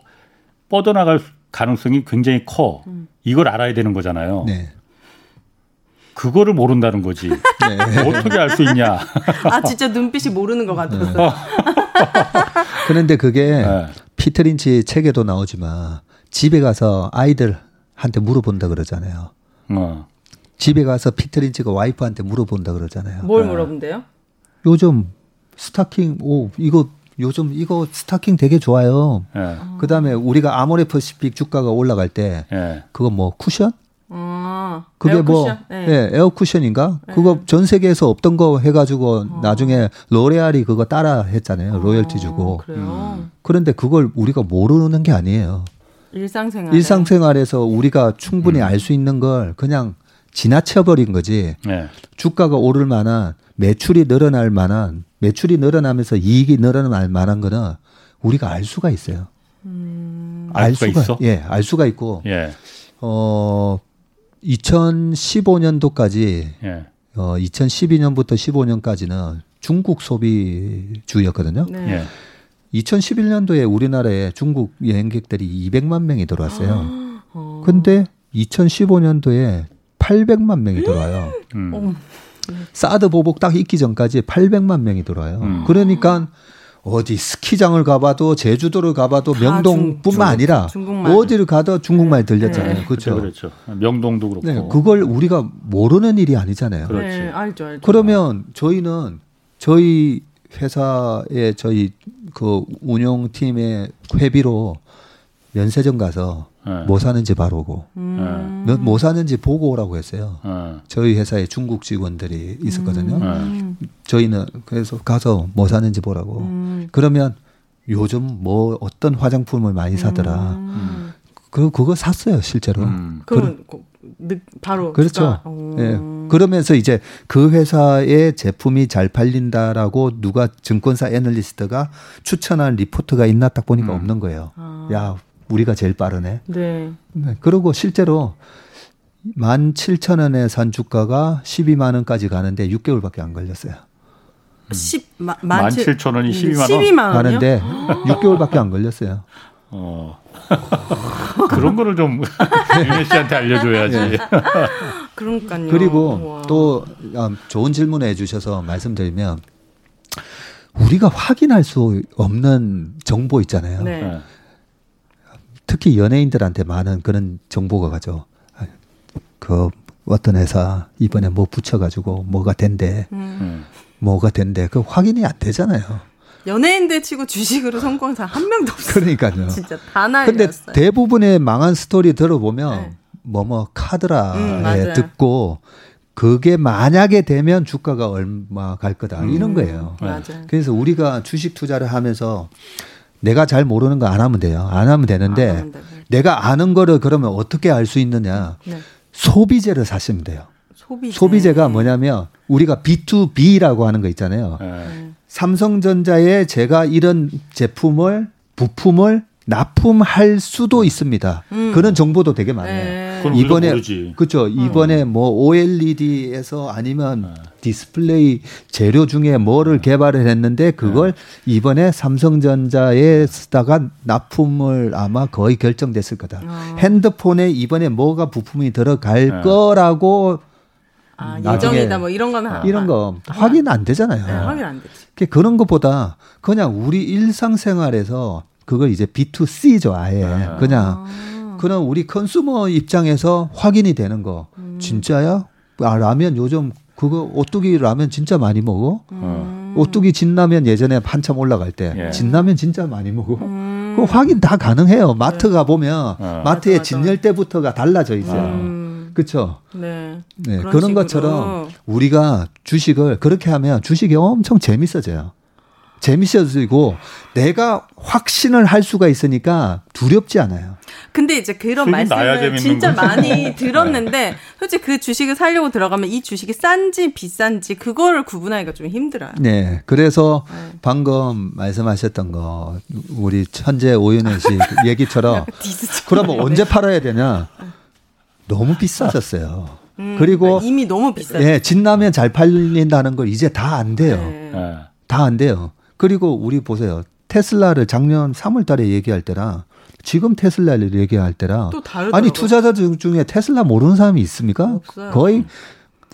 뻗어나갈 가능성이 굉장히 커. 음. 이걸 알아야 되는 거잖아요. 네. 그거를 모른다는 거지. 네. 어떻게 알 수 있냐. 아, 진짜 눈빛이 모르는 것 같았어. 네. 그런데 그게 네. 피터린치 책에도 나오지만 집에 가서 아이들한테 물어본다 그러잖아요. 어. 집에 가서 피터린치가 와이프한테 물어본다 그러잖아요. 뭘 네. 물어본대요? 요즘 스타킹, 오, 이거 요즘 이거 스타킹 되게 좋아요. 예. 그다음에 우리가 아모레퍼시픽 주가가 올라갈 때 예. 그거 뭐 쿠션? 아, 그게 뭐, 에어쿠션? 뭐 네. 예, 에어 쿠션인가? 네. 그거 전 세계에서 없던 거 해가지고 어. 나중에 로레알이 그거 따라 했잖아요. 로열티 주고. 음. 그런데 그걸 우리가 모르는 게 아니에요. 일상생활 일상생활에서 우리가 충분히 음. 알수 있는 걸 그냥 지나쳐버린 거지. 네. 주가가 오를 만한 매출이 늘어날 만한 매출이 늘어나면서 이익이 늘어날 만한 거는 우리가 알 수가 있어요. 음. 알 수가, 있어? 예, 알 수가 있고 예. 어 2015년도까지 예. 어 2012년부터 15년까지는 중국 소비주였거든요. 네. 예. 2011년도에 우리나라에 중국 여행객들이 200만 명이 들어왔어요. 어. 근데 2015년도에 800만 명이 들어와요. 음. 사드 보복 딱 있기 전까지 800만 명이 들어와요. 음. 그러니까 어디 스키장을 가봐도 제주도를 가봐도 명동뿐만 아니라 중국말. 어디를 가도 중국말 들렸잖아요. 네. 그렇죠. 그렇죠. 명동도 그렇고. 네, 그걸 우리가 모르는 일이 아니잖아요. 그렇지. 네, 알죠, 알죠. 그러면 저희는 저희 회사의 저희 그 운영팀의 회비로 면세점 가서 네. 뭐 사는지 바로고 음. 뭐, 뭐 사는지 보고 오라고 했어요. 네. 저희 회사에 중국 직원들이 있었거든요. 음. 저희는 그래서 가서 뭐 사는지 보라고. 음. 그러면 요즘 뭐 어떤 화장품을 많이 사더라. 음. 그 그거 샀어요 실제로. 음. 그럼 그, 바로 그렇죠. 예. 그러면서 이제 그 회사의 제품이 잘 팔린다라고 누가 증권사 애널리스트가 추천한 리포트가 있나 딱 보니까 음. 없는 거예요. 아. 야 우리가 제일 빠르네. 네. 네. 그리고 실제로 만 칠천 원에 산 주가가 12만 원까지 가는데 6개월밖에 안 걸렸어요. 10, 마, 만 7천 원이 12만 원? 12만 원이요? 가는데 6개월밖에 안 걸렸어요. 어. 그런 거를 좀 윤혜 씨한테 알려줘야지. 네. 그러니까요. 그리고 우와. 또 아, 좋은 질문 해주셔서 말씀드리면 우리가 확인할 수 없는 정보 있잖아요. 네. 네. 특히 연예인들한테 많은 그런 정보가 가죠. 그 어떤 회사 이번에 뭐 붙여가지고 뭐가 된대, 음. 뭐가 된대. 그 확인이 안 되잖아요. 연예인들 치고 주식으로 성공한 사람 한 명도 없어요. 그러니까요. 진짜 다 날렸어요. 근데 대부분의 망한 스토리 들어보면 네. 뭐뭐 카드라에 음, 듣고 그게 만약에 되면 주가가 얼마 갈 거다 음. 이런 거예요. 맞아요. 그래서 우리가 주식 투자를 하면서 내가 잘 모르는 거 안 하면 돼요. 안 하면 되는데 안 하면 내가 아는 거를 그러면 어떻게 알 수 있느냐? 네. 소비재를 사시면 돼요. 소비재. 소비재 가 뭐냐면 우리가 B2B라고 하는 거 있잖아요. 네. 삼성전자에 제가 이런 제품을 부품을 납품할 수도 있습니다. 음. 그런 정보도 되게 많아요. 네. 이번에 그렇죠. 이번에 음. 뭐 OLED에서 아니면 네. 디스플레이 재료 중에 뭐를 개발을 했는데 그걸 네. 이번에 삼성전자에 쓰다가 납품을 아마 거의 결정됐을 거다. 어. 핸드폰에 이번에 뭐가 부품이 들어갈 네. 거라고 아, 예정이다 뭐 이런 건 이런 거 아, 확인 안 되잖아요. 네, 확인 안 되지. 그런 것보다 그냥 우리 일상생활에서 그걸 이제 B2C죠 아예 네. 그냥 아. 그냥 우리 컨슈머 입장에서 확인이 되는 거 음. 진짜야? 아 라면 요즘 그거 오뚜기 라면 진짜 많이 먹어? 음. 오뚜기 진라면 예전에 한참 올라갈 때 예. 진라면 진짜 많이 먹어. 음. 그 확인 다 가능해요. 마트 가 보면 어. 마트에 진열 때부터가 달라져 있어요. 음. 그렇죠? 네. 네. 그런, 그런 것처럼 우리가 주식을 그렇게 하면 주식이 엄청 재밌어져요. 재밌어지고 내가 확신을 할 수가 있으니까 두렵지 않아요. 근데 이제 그런 말씀을 진짜 거지. 많이 들었는데 솔직히 그 주식을 살려고 들어가면 이 주식이 싼지 비싼지 그거를 구분하기가 좀 힘들어요. 네. 그래서 네. 방금 말씀하셨던 거 우리 현재 오윤혜 씨 얘기처럼 그러면 언제 팔아야 되냐? 너무 비싸졌어요. 음, 그리고 이미 너무 비싸. 예, 진라면 잘 팔린다는 걸 이제 다 안 돼요. 네. 다안 돼요. 그리고 우리 보세요. 테슬라를 작년 3월 달에 얘기할 때랑 지금 테슬라를 얘기할 때랑 아니 투자자들 중에 테슬라 모르는 사람이 있습니까? 없어요. 거의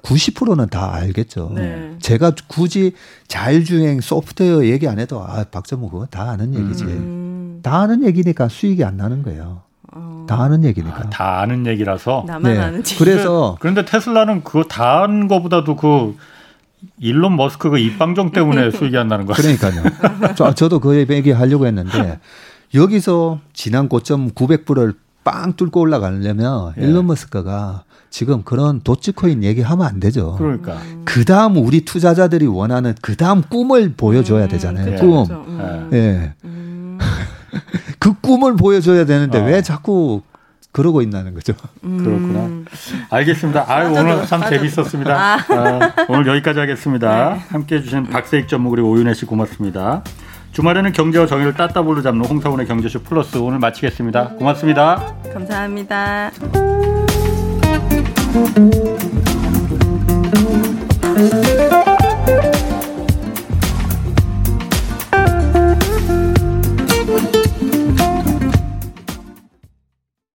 90%는 다 알겠죠. 네. 제가 굳이 자율주행 소프트웨어 얘기 안 해도 아 박정무 그거 다 아는 얘기지. 음. 다 아는 얘기니까 수익이 안 나는 거예요. 어. 다 아는 얘기니까. 아, 다 아는 얘기라서. 나만 네. 아는 그래서 그런데 테슬라는 그거 다 아는 거보다도 그 일론 머스크 그 입방정 때문에 수익이 안 나는 거예요. 그러니까요. 저, 저도 그 얘기 하려고 했는데 여기서 지난 고점 900불을 빵 뚫고 올라가려면 예. 일론 머스크가 지금 그런 도치코인 얘기하면 안 되죠. 그러니까. 그 다음 우리 투자자들이 원하는 그 다음 꿈을 보여줘야 음, 되잖아요. 음, 꿈. 그렇죠. 음. 예. 음. 그 꿈을 보여줘야 되는데 어. 왜 자꾸 그러고 있다는 거죠. 음. 그렇구나. 알겠습니다. 아, 오늘 참 맞아. 재밌었습니다. 아. 아, 오늘 여기까지 하겠습니다. 네. 함께 해 주신 박세익 전무 그리고 오윤혜 씨 고맙습니다. 주말에는 경제와 정의를 따따블로 잡는 홍사원의 경제쇼 플러스 오늘 마치겠습니다. 고맙습니다. 감사합니다.